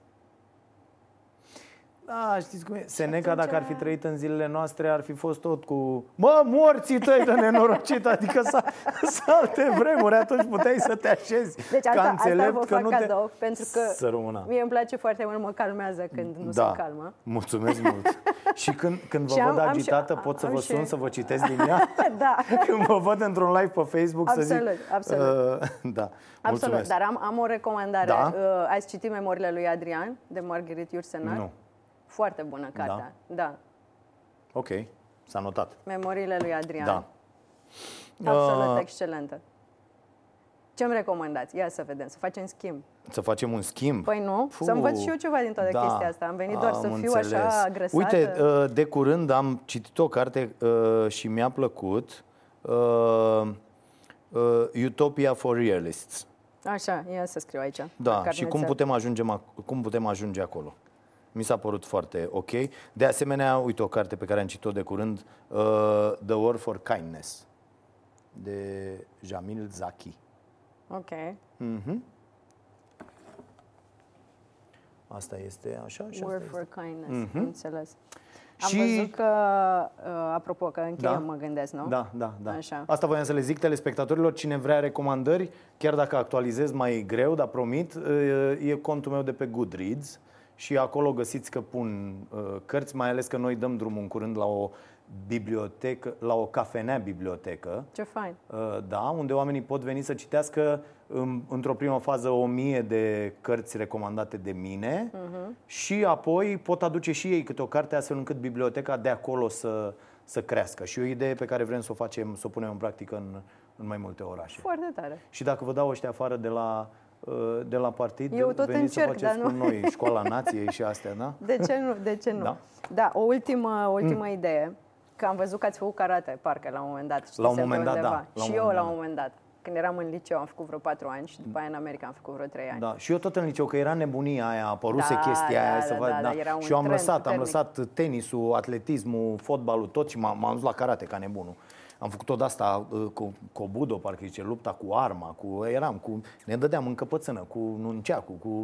Da, știți cum e? Seneca, atunci- dacă ar fi trăit în zilele noastre, ar fi fost tot cu Mă, morții tăi de nenorocit Adică s-a, s alte vremuri Atunci puteai să te așezi Deci ca asta, asta înțelept vă că fac nu te... cadou, pentru că Să rămână. mie îmi place foarte mult, mă calmează când nu da, sunt calmă. mulțumesc mult Și când, când vă Și am- văd am și- agitată Pot să am vă și- sun să vă citesc din ea da, Când vă văd într-un live pe Facebook să zic Absolut, absolut. Uh, Da, absolut. mulțumesc Dar am, am o recomandare. Da? Uh, ați citit memoriile lui Adrian, de Margherit Iursenar? Nu, Foarte bună cartea. Da. ok, s-a notat Memoriile lui Adrian. Da Absolut Uh, excelentă. Ce-mi recomandați? Ia să vedem, să facem schimb. Să facem un schimb Păi nu, Puh, să învăț și eu ceva din toată da, chestia asta. Am venit doar am să fiu înțeles. așa agresată. Uite, uh, de curând am citit o carte uh, și mi-a plăcut uh, uh, Utopia for Realists. Așa, ia să scriu aici. Da, la și cum carnețel. putem, ajunge, ac- cum putem ajunge acolo. Mi s-a părut foarte ok. De asemenea, uite o carte pe care am citit-o de curând, uh, The War for Kindness, de Jamil Zaki. Ok. Mhm. Asta este așa și War asta for este. kindness, Mhm. am înțeles. Am Și- văzut că, uh, apropo, că încheiem, Da. mă gândesc, nu? Da, da, da. Așa. Asta voiam să le zic telespectatorilor, cine vrea recomandări, chiar dacă actualizez mai greu, dar promit, e contul meu de pe Goodreads și acolo găsiți că pun uh, cărți, mai ales că noi dăm drumul în curând la o bibliotecă, la o cafenea bibliotecă, Ce fain. uh, da, unde oamenii pot veni să citească în, într-o primă fază o mie de cărți recomandate de mine Mhm. și apoi pot aduce și ei câte o carte astfel încât biblioteca de acolo să, să crească. Și o idee pe care vrem să o facem, să o punem în practică în, în mai multe orașe. Foarte tare. Și dacă vă dau ăștia afară de la, uh, de la partid, Eu tot veniți să încerc, faceți dar cu nu. noi școala nației și astea, da? De ce nu? De ce nu? Da. Da, o ultimă, o ultimă idee. Că am văzut că ați făcut karate, parcă, la un moment dat. La un știți, moment pe dat, undeva. da. La și un eu, moment la dat. un moment dat. Când eram în liceu, am făcut vreo patru ani și după aia în America am făcut vreo trei ani. Da, și eu tot în liceu, că era nebunia aia, a apăruse Da, chestia da, aia, da, să da, văd, da, era un și eu am trend lăsat, am puternic. lăsat tenisul, atletismul, fotbalul, tot și m-am, m-am dus la karate ca nebunul. Am făcut tot asta uh, cu kobudo, parcă zice, lupta cu arma, cu eram cu ne dădeam în căpățână, cu nunceacul, cu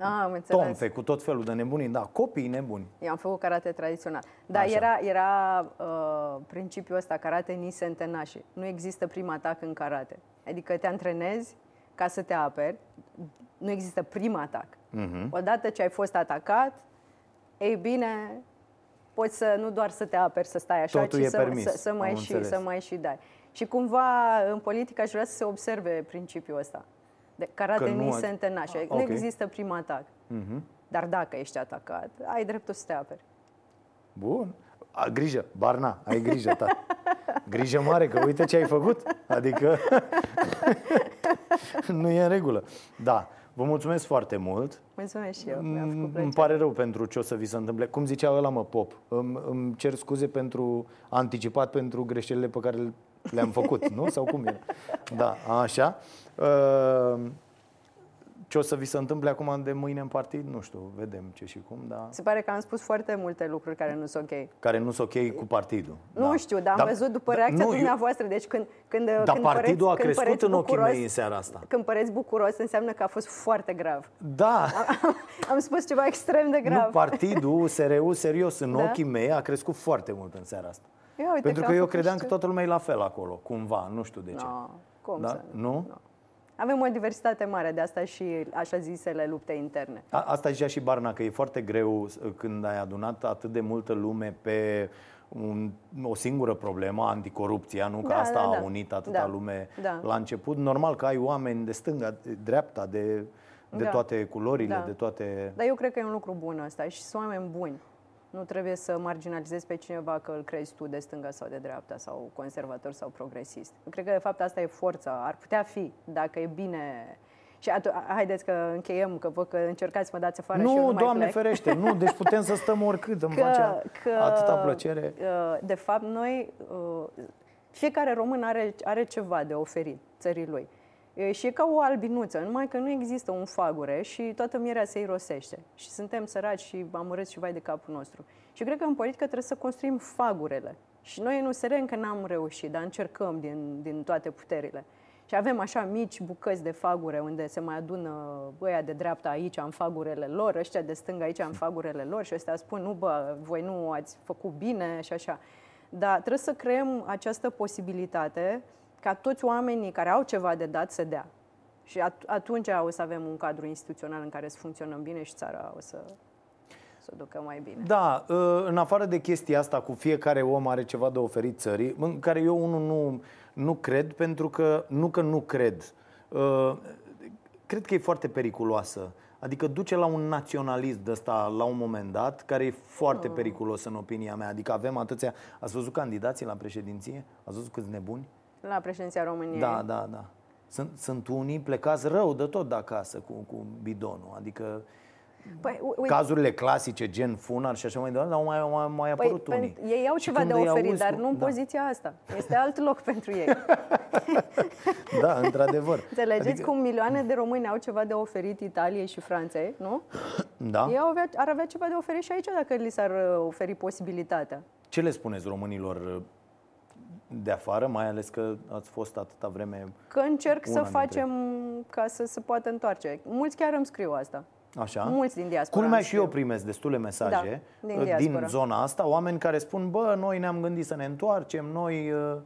Ah, am înțeles. tonfe, cu tot felul de nebunii, da, copii nebuni. Eu am făcut karate tradițional. Dar Așa. era, era uh, principiul ăsta, karate ni se întenașe. Nu există prim atac în karate. Adică te antrenezi ca să te aperi. Nu există prim atac. Mhm. Odată ce ai fost atacat, ei bine, poți să nu doar să te aperi, să stai așa, Totul ci e să, permis, să, să, mai am și, înțeles. să mai și dai. Și cumva în politică aș vrea să se observe principiul ăsta. De karate Că nu ni ați- se întenașe. Ah, Nu ok. există prim atac. Mhm. Dar dacă ești atacat, ai dreptul să te aperi. Bun. A, grijă, Barna, ai grijă, ta. Grijă mare, că uite ce ai făcut. Adică nu e în regulă. Da. Vă mulțumesc foarte mult. Mulțumesc și eu, mi-a Mm, făcut Îmi plăcere. pare rău pentru ce o să vi se întâmple. Cum zicea ăla, mă, Pop, îmi, îmi cer scuze pentru anticipat pentru greșelile pe care le-am făcut, nu? Sau cum e? Da, așa. Uh, Ce o să vi se întâmple acum de mâine în partid, nu știu, vedem ce și cum, dar Se pare că am spus foarte multe lucruri care nu sunt ok. care nu sunt ok cu partidul. Nu da. știu, dar am Da, văzut după da, reacția nu, eu- dumneavoastră. Deci când, când, Dar când partidul păreți, a când crescut păreți în ochii bucuros, mei în seara asta. Când păreți bucuros, înseamnă că a fost foarte grav. Da, am spus ceva extrem de grav. nu, partidul, USR-ul, serios, în Da? ochii mei a crescut foarte mult în seara asta. Ia uite Pentru că că a eu făcut credeam și că tu. toată lumea e la fel acolo, cumva, nu știu de ce. No, cum Da? să Nu? Avem o diversitate mare de asta și așa zisele lupte interne. A, asta zicea și Barna, că e foarte greu s- când ai adunat atât de multă lume pe un, o singură problemă, anticorupția, nu? Că Da, asta da, da. a unit atâta Da, lume da. la început. Normal că ai oameni de stânga, de dreapta, de, de Da. toate culorile, Da. de toate... Dar eu cred că e un lucru bun ăsta și sunt oameni buni. Nu trebuie să marginalizezi pe cineva că îl crezi tu de stânga sau de dreapta sau conservator sau progresist. Eu cred că de fapt asta e forța, ar putea fi, dacă e bine... Și atu- haideți că încheiem, că văd că încercați să mă dați afară și eu Nu, nu mai Doamne plec. ferește, nu, deci putem să stăm oricât, îmi că, face că, atâta plăcere. uh, De fapt, noi, uh, fiecare român are, are ceva de oferit țării lui. E, Și e ca o albinuță, numai că nu există un fagure și toată mierea se irosește. Și suntem săraci și amărâți și vai de capul nostru. Și cred că în politică trebuie să construim fagurele. Și noi în USR încă n-am reușit, dar încercăm din, din toate puterile. Și avem așa mici bucăți de fagure unde se mai adună băia de dreapta aici în fagurele lor, ăștia de stânga aici în fagurele lor și ăstea spun, nu bă, voi nu ați făcut bine și așa. Dar trebuie să creăm această posibilitate ca toți oamenii care au ceva de dat să dea. Și at- atunci o să avem un cadru instituțional în care să funcționăm bine și țara o să, să o ducă mai bine. Da, ă, în afară de chestia asta cu fiecare om are ceva de oferit țării, în care eu unul nu, nu cred, pentru că nu că nu cred. Ă, Cred că e foarte periculoasă. Adică duce la un naționalism de ăsta la un moment dat, care e foarte periculos în opinia mea. Adică avem atâția... Ați văzut candidații la președinție? Ați văzut câți nebuni? La președinția României. Da, da, da. Sunt, sunt unii plecați rău de tot de acasă cu, cu bidonul. Adică Păi, u- uite, cazurile clasice, gen funar și așa mai departe, dar au mai, au mai, mai Păi, apărut unii. pentru, ei au Și ceva când de îi oferit, auzi, dar nu în da. poziția asta. Este alt loc pentru ei. Da, într-adevăr. Înțelegeți Adică- cum milioane de români au ceva de oferit Italiei și Franței, nu? Da? Ei au avea, ar avea ceva de oferit și aici dacă li s-ar uh, oferi posibilitatea. Ce le spuneți românilor uh, de afară, mai ales că ați fost atâta vreme Că încerc Una să dintre- facem ca să se poată întoarce. Mulți chiar îmi scriu asta. așa? Mulți din diaspora Culmea îmi și eu scriu. primesc destule mesaje Da, din uh, diaspora. din zona asta, oameni care spun, bă, noi ne-am gândit să ne întoarcem, noi... uh,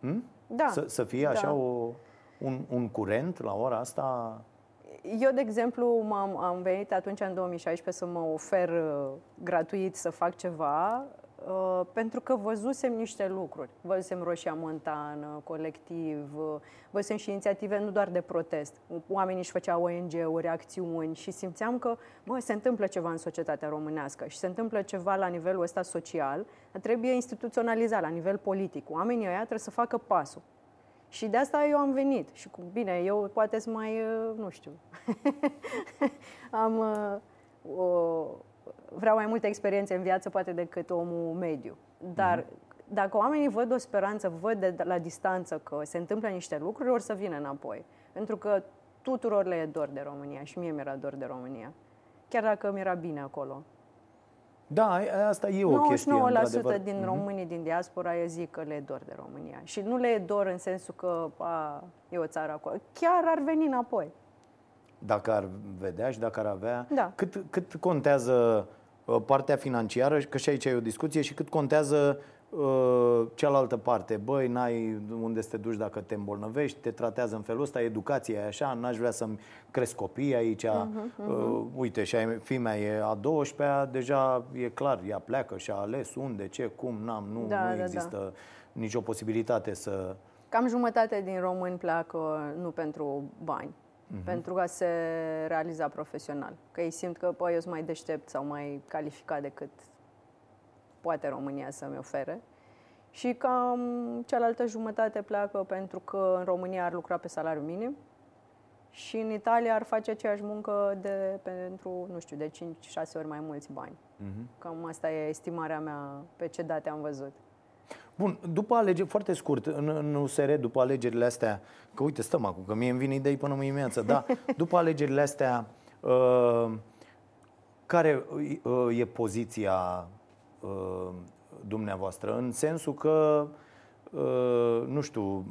hm? Da. Să, să fie așa Da. o, un, un curent la ora asta? Eu, de exemplu, m-am, am venit atunci în 2016 să mă ofer uh, gratuit să fac ceva uh, pentru că văzusem niște lucruri. Văzusem Roșia Montană, colectiv, uh, văzusem și inițiative nu doar de protest. Oamenii își făceau ONG-uri, acțiuni și simțeam că bă, se întâmplă ceva în societatea românească și se întâmplă ceva la nivelul ăsta social, dar trebuie instituționalizat la nivel politic. Oamenii ăia trebuie să facă pasul. Și de asta eu am venit. Și cu bine, eu poate să mai, uh, nu știu, am uh, o, vreau mai multe experiențe în viață poate decât omul mediu. Dar dacă oamenii văd o speranță, văd de, de la distanță că se întâmplă niște lucruri, or să vină înapoi. Pentru că tuturor le e dor de România și mie mi-era dor de România. Chiar dacă mi-era bine acolo. Da, a- asta e o chestie, 99% într-adevăr. din românii din diaspora eu zic că le e dor de România. Și nu le e dor în sensul că a, e o țară acolo. Chiar ar veni înapoi. Dacă ar vedea și dacă ar avea. Da. Cât, cât contează uh, partea financiară, că și aici e o discuție, și cât contează uh, cealaltă parte. Băi, n-ai unde să te duci dacă te îmbolnăvești, te tratează în felul ăsta, educația e așa, n-aș vrea să-mi cresc copii aici. Uh-huh, uh-huh. Uite, și ai- fimea e a 12-a, deja e clar, ea pleacă și a ales unde, ce, cum, n-am, nu, Da, nu da, da. există nicio posibilitate să... Cam jumătate din români pleacă nu pentru bani, pentru a se realiza profesional. Că ei simt că, păi, eu sunt mai deștept sau mai calificat decât poate România să-mi ofere. Și cam cealaltă jumătate pleacă pentru că în România ar lucra pe salariu minim și în Italia ar face aceeași muncă de, pentru, nu știu, de 5-6 ori mai mulți bani. Uh-huh. Cam asta e estimarea mea pe ce date am văzut. Bun, după alegeri, foarte scurt, în, în USR, după alegerile astea, că uite, stăm acum, că mie îmi vin idei până mâine da, după alegerile astea, uh, care uh, e poziția uh, dumneavoastră? În sensul că, uh, nu știu,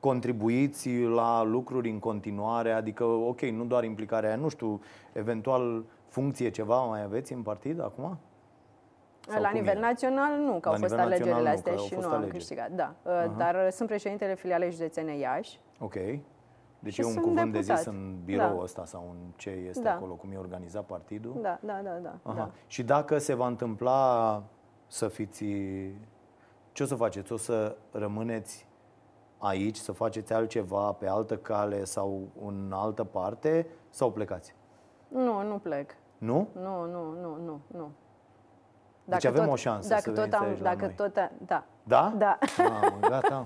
contribuiți la lucruri în continuare, adică, ok, nu doar implicarea, nu știu, eventual funcție ceva mai aveți în partid acum? Sau la nivel e? național nu, că la au fost alegerile astea nu, și nu alegeri. am câștigat. Da, uh-huh. dar sunt președintele filialei județene Iași. Ok. Deci și e un cuvânt deputat. de zis în birou da. ăsta sau în ce este da. acolo, cum e organizat partidul? Da, da, da. da, Aha. da. Și dacă se va întâmpla să fiți... Ce o să faceți? O să rămâneți aici, să faceți altceva pe altă cale sau în altă parte sau plecați? Nu, nu plec. Nu? Nu, nu, nu, nu, nu. Deci dacă deci avem tot, o șansă dacă să tot am, dacă tot, da. Da? Da. Mamă, gata.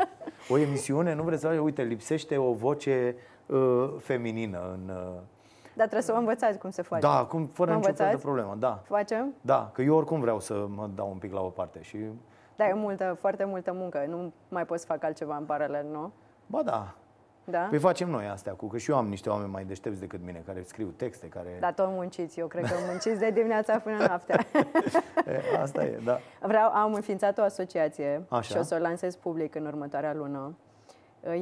O emisiune, nu vreți să uite, lipsește o voce uh, feminină în uh, dar trebuie să mă învățați cum se face. Da, cum, fără niciun fel de problemă, da. Facem? Da, că eu oricum vreau să mă dau un pic la o parte și... Da, e multă, foarte multă muncă, nu mai poți să fac altceva în paralel, nu? Ba da, da? Păi facem noi astea, cu că și eu am niște oameni mai deștepți decât mine, care scriu texte, care... Da, tot munciți, eu cred că munciți de dimineața până noaptea. e, asta e, da. Vreau, am înființat o asociație Așa. și o să o lansez public în următoarea lună.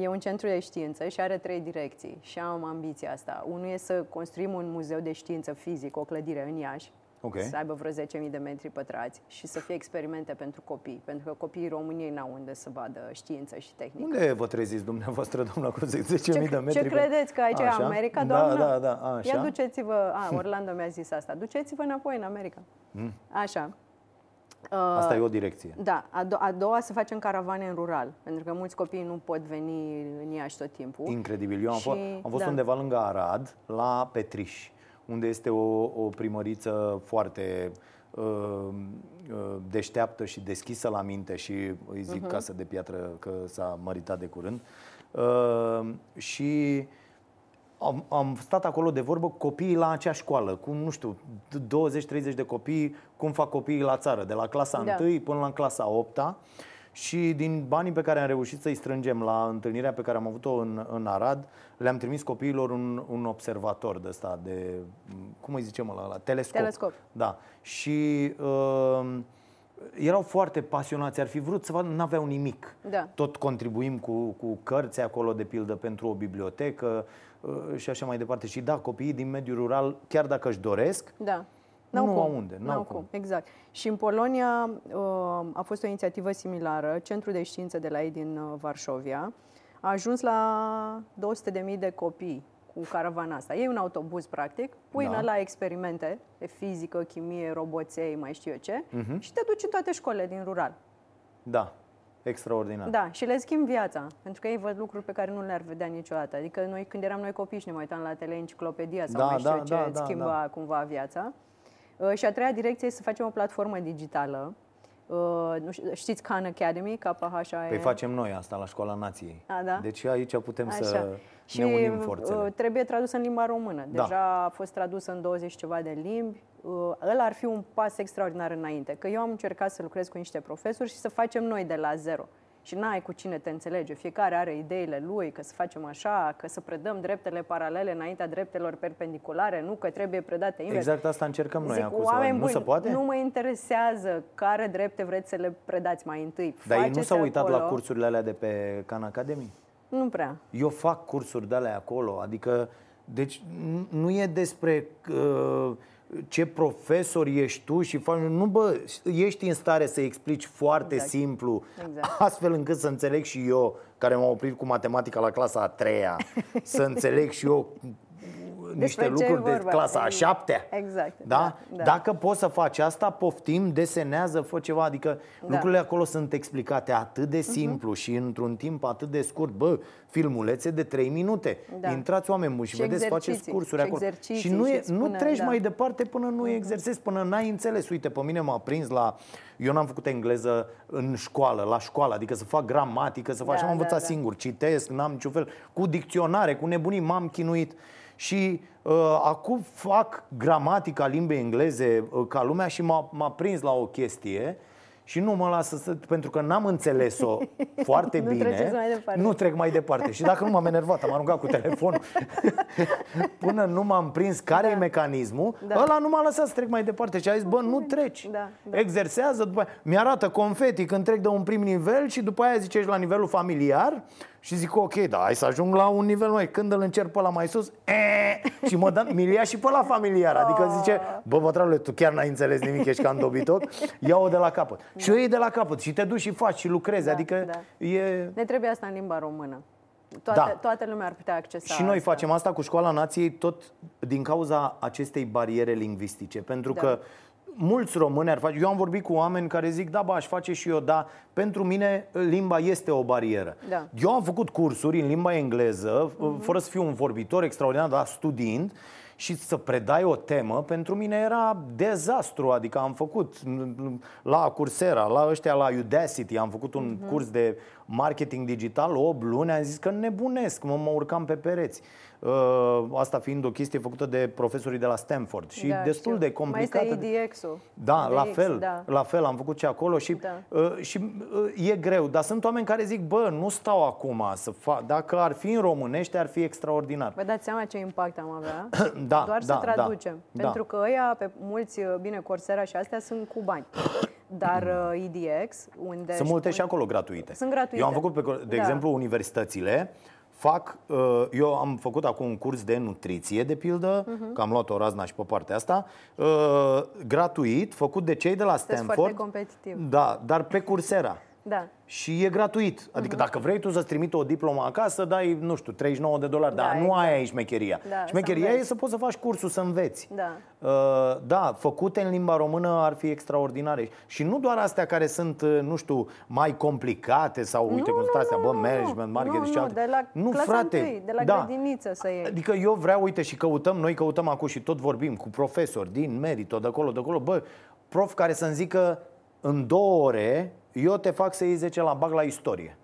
E un centru de știință și are trei direcții și am ambiția asta. Unul e să construim un muzeu de știință fizic, o clădire în Iași, okay. să aibă vreo 10.000 de metri pătrați și să fie experimente pentru copii, pentru că copiii României n-au unde să vadă știință și tehnică. Unde vă treziți dumneavoastră, doamna, cu 10.000 de metri? Ce credeți că aici așa? e America, da, doamnă? Da, da, da, așa. Ia duceți-vă, a, Orlando mi-a zis asta, duceți-vă înapoi în America. Mm. Așa. Asta e o direcție. Da. A, do- a doua, să facem caravane în rural, pentru că mulți copii nu pot veni în Iași tot timpul. Incredibil. Eu am, și, f- am fost da. undeva lângă Arad, la Petriș unde este o, o primăriță foarte uh, uh, deșteaptă și deschisă la minte și îi zic uh-huh. casă de piatră că s-a măritat de curând. Uh, și am, am stat acolo de vorbă cu copiii la acea școală, cu, nu știu, 20-30 de copii, cum fac copiii la țară, de la clasa da. 1 până la clasa 8 -a. Și din banii pe care am reușit să-i strângem la întâlnirea pe care am avut-o în, în Arad, le-am trimis copiilor un, un observator de ăsta, de, cum îi zicem ăla, la telescop. Telescop. Da. Și uh, erau foarte pasionați, ar fi vrut să vadă, n-aveau nimic. Da. Tot contribuim cu, cu cărți acolo, de pildă, pentru o bibliotecă uh, și așa mai departe. Și da, copiii din mediul rural, chiar dacă își doresc, da N-au nu cum. au unde. N-au, n-au cum. cum. Exact. Și în Polonia uh, a fost o inițiativă similară. Centrul de știință de la ei din uh, Varșovia a ajuns la 200.000 de copii cu caravana asta. E un autobuz, practic, pui da. la experimente de fizică, chimie, roboței, mai știu eu ce, uh-huh. și te duci în toate școlile din rural. Da. Extraordinar. Da, și le schimb viața, pentru că ei văd lucruri pe care nu le-ar vedea niciodată. Adică noi, când eram noi copii și ne mai uitam la teleenciclopedia sau da, mai știu da, ce, da, da, schimba da. cumva viața. Uh, și a treia direcție este să facem o platformă digitală. Uh, știți Khan Academy, KHA? Păi facem noi asta la Școala Nației. A, da? Deci aici putem Așa. să și ne unim forțele. Uh, trebuie tradus în limba română. Da. Deja da. a fost tradus în 20 ceva de limbi. Ăla ar fi un pas extraordinar înainte. Că eu am încercat să lucrez cu niște profesori și să facem noi de la zero și n-ai cu cine te înțelege. Fiecare are ideile lui, că să facem așa, că să predăm dreptele paralele înaintea dreptelor perpendiculare, nu că trebuie predate invers. Exact asta încercăm noi Zic, acum. Oameni nu buni, se poate? Nu mă interesează care drepte vreți să le predați mai întâi. Dar ei nu s-au uitat acolo. la cursurile alea de pe Khan Academy? Nu prea. Eu fac cursuri de alea acolo, adică deci nu e despre uh, ce profesor ești tu și faci, nu bă, ești în stare să explici foarte exact. simplu, exact. astfel încât să înțeleg și eu, care m-am oprit cu matematica la clasa a treia, să înțeleg și eu niște ce e lucruri de vorba. clasa a Exact. șaptea. Exact, Da? da, da. Dacă poți să faci asta, poftim, desenează, fă ceva. Adică Da. Mhm. lucrurile acolo sunt explicate atât de simplu și într-un timp atât de scurt. Bă, filmulețe de 3 minute. Da. Intrați oameni buni și, Și vedeți, faceți exerciții, cursuri și acolo. exerciții și nu, și e, îți nu spune, treci da. mai departe până nu exersezi, până n-ai înțeles. Uite, pe mine m-a prins la... Eu n-am făcut engleză în școală, la școală, adică să fac gramatică, să fac... Da, și am da, învățat da. singur, citesc, n-am niciun fel... Cu dicționare, cu nebunii m-am chinuit. Și uh, acum fac gramatica limbii engleze uh, ca lumea și m-a, m-a prins la o chestie și nu mă lasă să, pentru că n-am înțeles-o foarte Nu bine. treceți mai departe. Nu trec mai departe. Și dacă nu m-am enervat, am aruncat cu telefonul până nu m-am prins care e mecanismul, Da. ăla nu m-a lăsat să trec mai departe și a zis, bă, nu treci. Da, da. Exersează, după aia, mi-arată confeti când trec de un prim nivel și după aia zice, ești la nivelul familiar și zic, ok, da, hai să ajung la un nivel mai. Când îl încerc pe la mai sus, e, și mă dă, mi ia și pe la familiar. Adică zice, bă, bătrânule, tu chiar n-ai înțeles nimic, ești ca în dobitoc, ia-o de la capăt. Și o iei de la capăt și te duci și faci și lucrezi. Da, adică da. e... Ne trebuie asta în limba română. Toate, Da. toată lumea ar putea accesa Și noi asta. facem asta cu școala nației tot din cauza acestei bariere lingvistice. Pentru Da. că mulți români ar face. Eu am vorbit cu oameni care zic, da, bă, aș face și eu, da, pentru mine limba este o barieră. Da. Eu am făcut cursuri în limba engleză, fără să fiu un vorbitor extraordinar, dar studiind. Și să predai o temă, pentru mine era dezastru. Adică am făcut la Coursera, la ăștia la Udacity, am făcut un curs de marketing digital 8 luni, am zis că nebunesc, mă, mă urcam pe pereți. Uh, asta fiind o chestie făcută de profesorii de la Stanford și Da, destul știu. de complicată. Mai este EDX-ul. Da, la EDX, fel, Da. la fel, am făcut și acolo și, Da. uh, și uh, e greu, dar sunt oameni care zic, bă, nu stau acum să fac, dacă ar fi în românește, ar fi extraordinar. Vă dați seama ce impact am avea? Da, Doar da, să traducem. da. Pentru că ăia, pe mulți, bine, Coursera și astea sunt cu bani. Dar uh, EDX, unde... Sunt multe și acolo gratuite. Sunt gratuite. Eu am făcut, pe, de Da. exemplu, universitățile, fac, uh, eu am făcut acum un curs de nutriție, de pildă, Mhm. că am luat o razna și pe partea asta, uh, gratuit, făcut de cei de la Sunteți Stanford. foarte competitiv. Da, dar pe Coursera. Da. Și e gratuit. Adică Mhm. dacă vrei tu să-ți trimiți o diplomă acasă, dai, nu știu, 39 de dolari. Da, dar nu exact. aia e șmecheria. Da, să șmecheria e înveți. să poți să faci cursul, să înveți. Da. Uh, da, făcute în limba română ar fi extraordinare. Și nu doar astea care sunt, uh, nu știu, mai complicate sau, uite, cum sunt astea, bă, management, marketing nu, și nu, alte. de la nu, clasa frate. întâi, de la da. grădiniță să iei. Adică eu vreau, uite, și căutăm, noi căutăm acum și tot vorbim cu profesori din Merito, de acolo, de acolo, bă, prof care să-mi zică în două ore eu te fac să iei 10 la bag la istorie,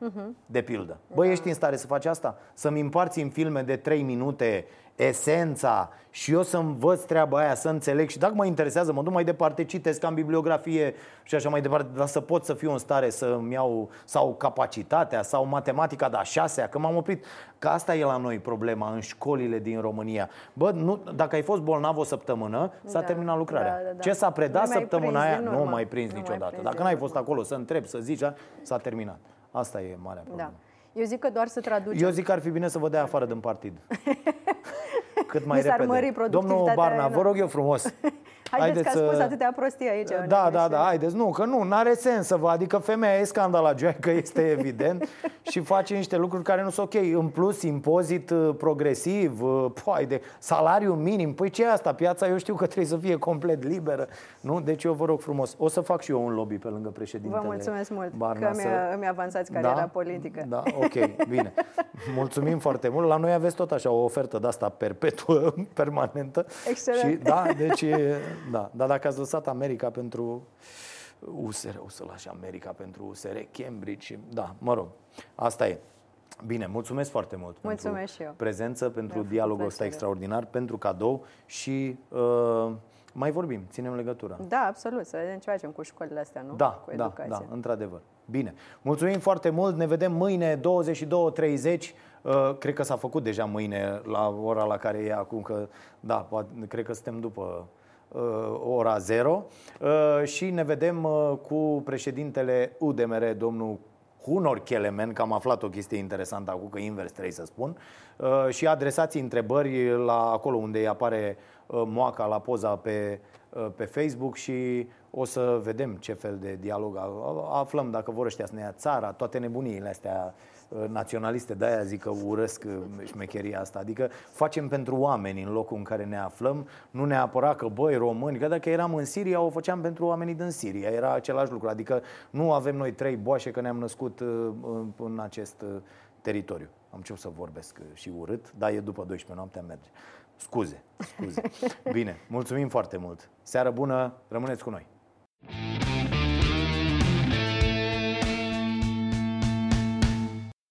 de pildă. Bă, ești în stare să faci asta? Să-mi împarți în filme de 3 minute esența și eu să învăț treaba aia, să înțeleg și dacă mă interesează, mă duc mai departe, citesc, am bibliografie și așa mai departe, dar să pot să fiu în stare să-mi iau sau capacitatea sau matematica de a șasea, că m-am oprit. Că asta e la noi problema în școlile din România. Bă, nu, dacă ai fost bolnav o săptămână, s-a Da, terminat lucrarea. da, da, da. Ce s-a predat Nu mai săptămâna prins aia, din nu urmă. mai prins Nu mai niciodată. prins Dacă din n-ai urmă. fost acolo să întrebi, să zici, da, s-a terminat. Asta e marea Da. Problemă. Eu zic că doar să traducem. Eu zic că ar fi bine să vă dea afară din partid. Cât mai Mi s-ar repede. mări Domnul productivitatea, Barna, da. vă rog eu frumos. Haideți, că a spus să- atâtea prostii aici. în Da, da, emisiune. da, haideți. Nu, că nu, n-are sens să vă. Adică femeia e scandalagioaică, este evident și face niște lucruri care nu sunt ok. În plus, impozit uh, progresiv, uh, păi, de salariu minim. Păi ce e asta? Piața eu știu că trebuie să fie complet liberă. Nu? Deci eu vă rog frumos. O să fac și eu un lobby pe lângă președintele Vă mulțumesc mult Barna că să- mi-a, îmi avansați cariera politică. Da, ok, bine. Mulțumim foarte mult. La noi aveți tot așa o ofertă de asta perpetuă, permanentă. Excelent. Și, da, deci, e- da. Dar dacă ați lăsat America pentru USR, o să lași America pentru USR, Cambridge, și- da, mă rog, asta e. Bine, mulțumesc foarte mult Mulțumesc pentru și eu. prezență, pentru Mi-a făcut dialogul ăsta plăcere. extraordinar, pentru cadou și uh, mai vorbim, ținem legătura. Da, absolut. Să vedem ce facem cu școlile astea, nu? Da, cu da, educație. da, într-adevăr. Bine. Mulțumim foarte mult. Ne vedem mâine 22.30. Uh, cred că s-a făcut deja mâine la ora la care e acum, că da, poate- cred că suntem după uh, ora 0 uh, și ne vedem uh, cu președintele UDMR, domnul Hunor Kelemen, că am aflat o chestie interesantă acum, că invers trebuie să spun, uh, și adresați întrebări la acolo unde îi apare uh, moaca la poza pe, uh, pe Facebook și o să vedem ce fel de dialog aflăm dacă vor ăștia să ne ia țara, toate nebuniile astea uh, naționaliste, de-aia zic că urăsc uh, șmecheria asta. Adică facem pentru oameni în locul în care ne aflăm, nu neapărat că, băi, români, că dacă eram în Siria, o făceam pentru oamenii din Siria. Era același lucru. Adică nu avem noi trei boașe că ne-am născut în acest teritoriu. Am ce să vorbesc și urât, dar e după 12 noaptea merge. Scuze, scuze. Bine, mulțumim foarte mult. Seară bună, rămâneți cu noi.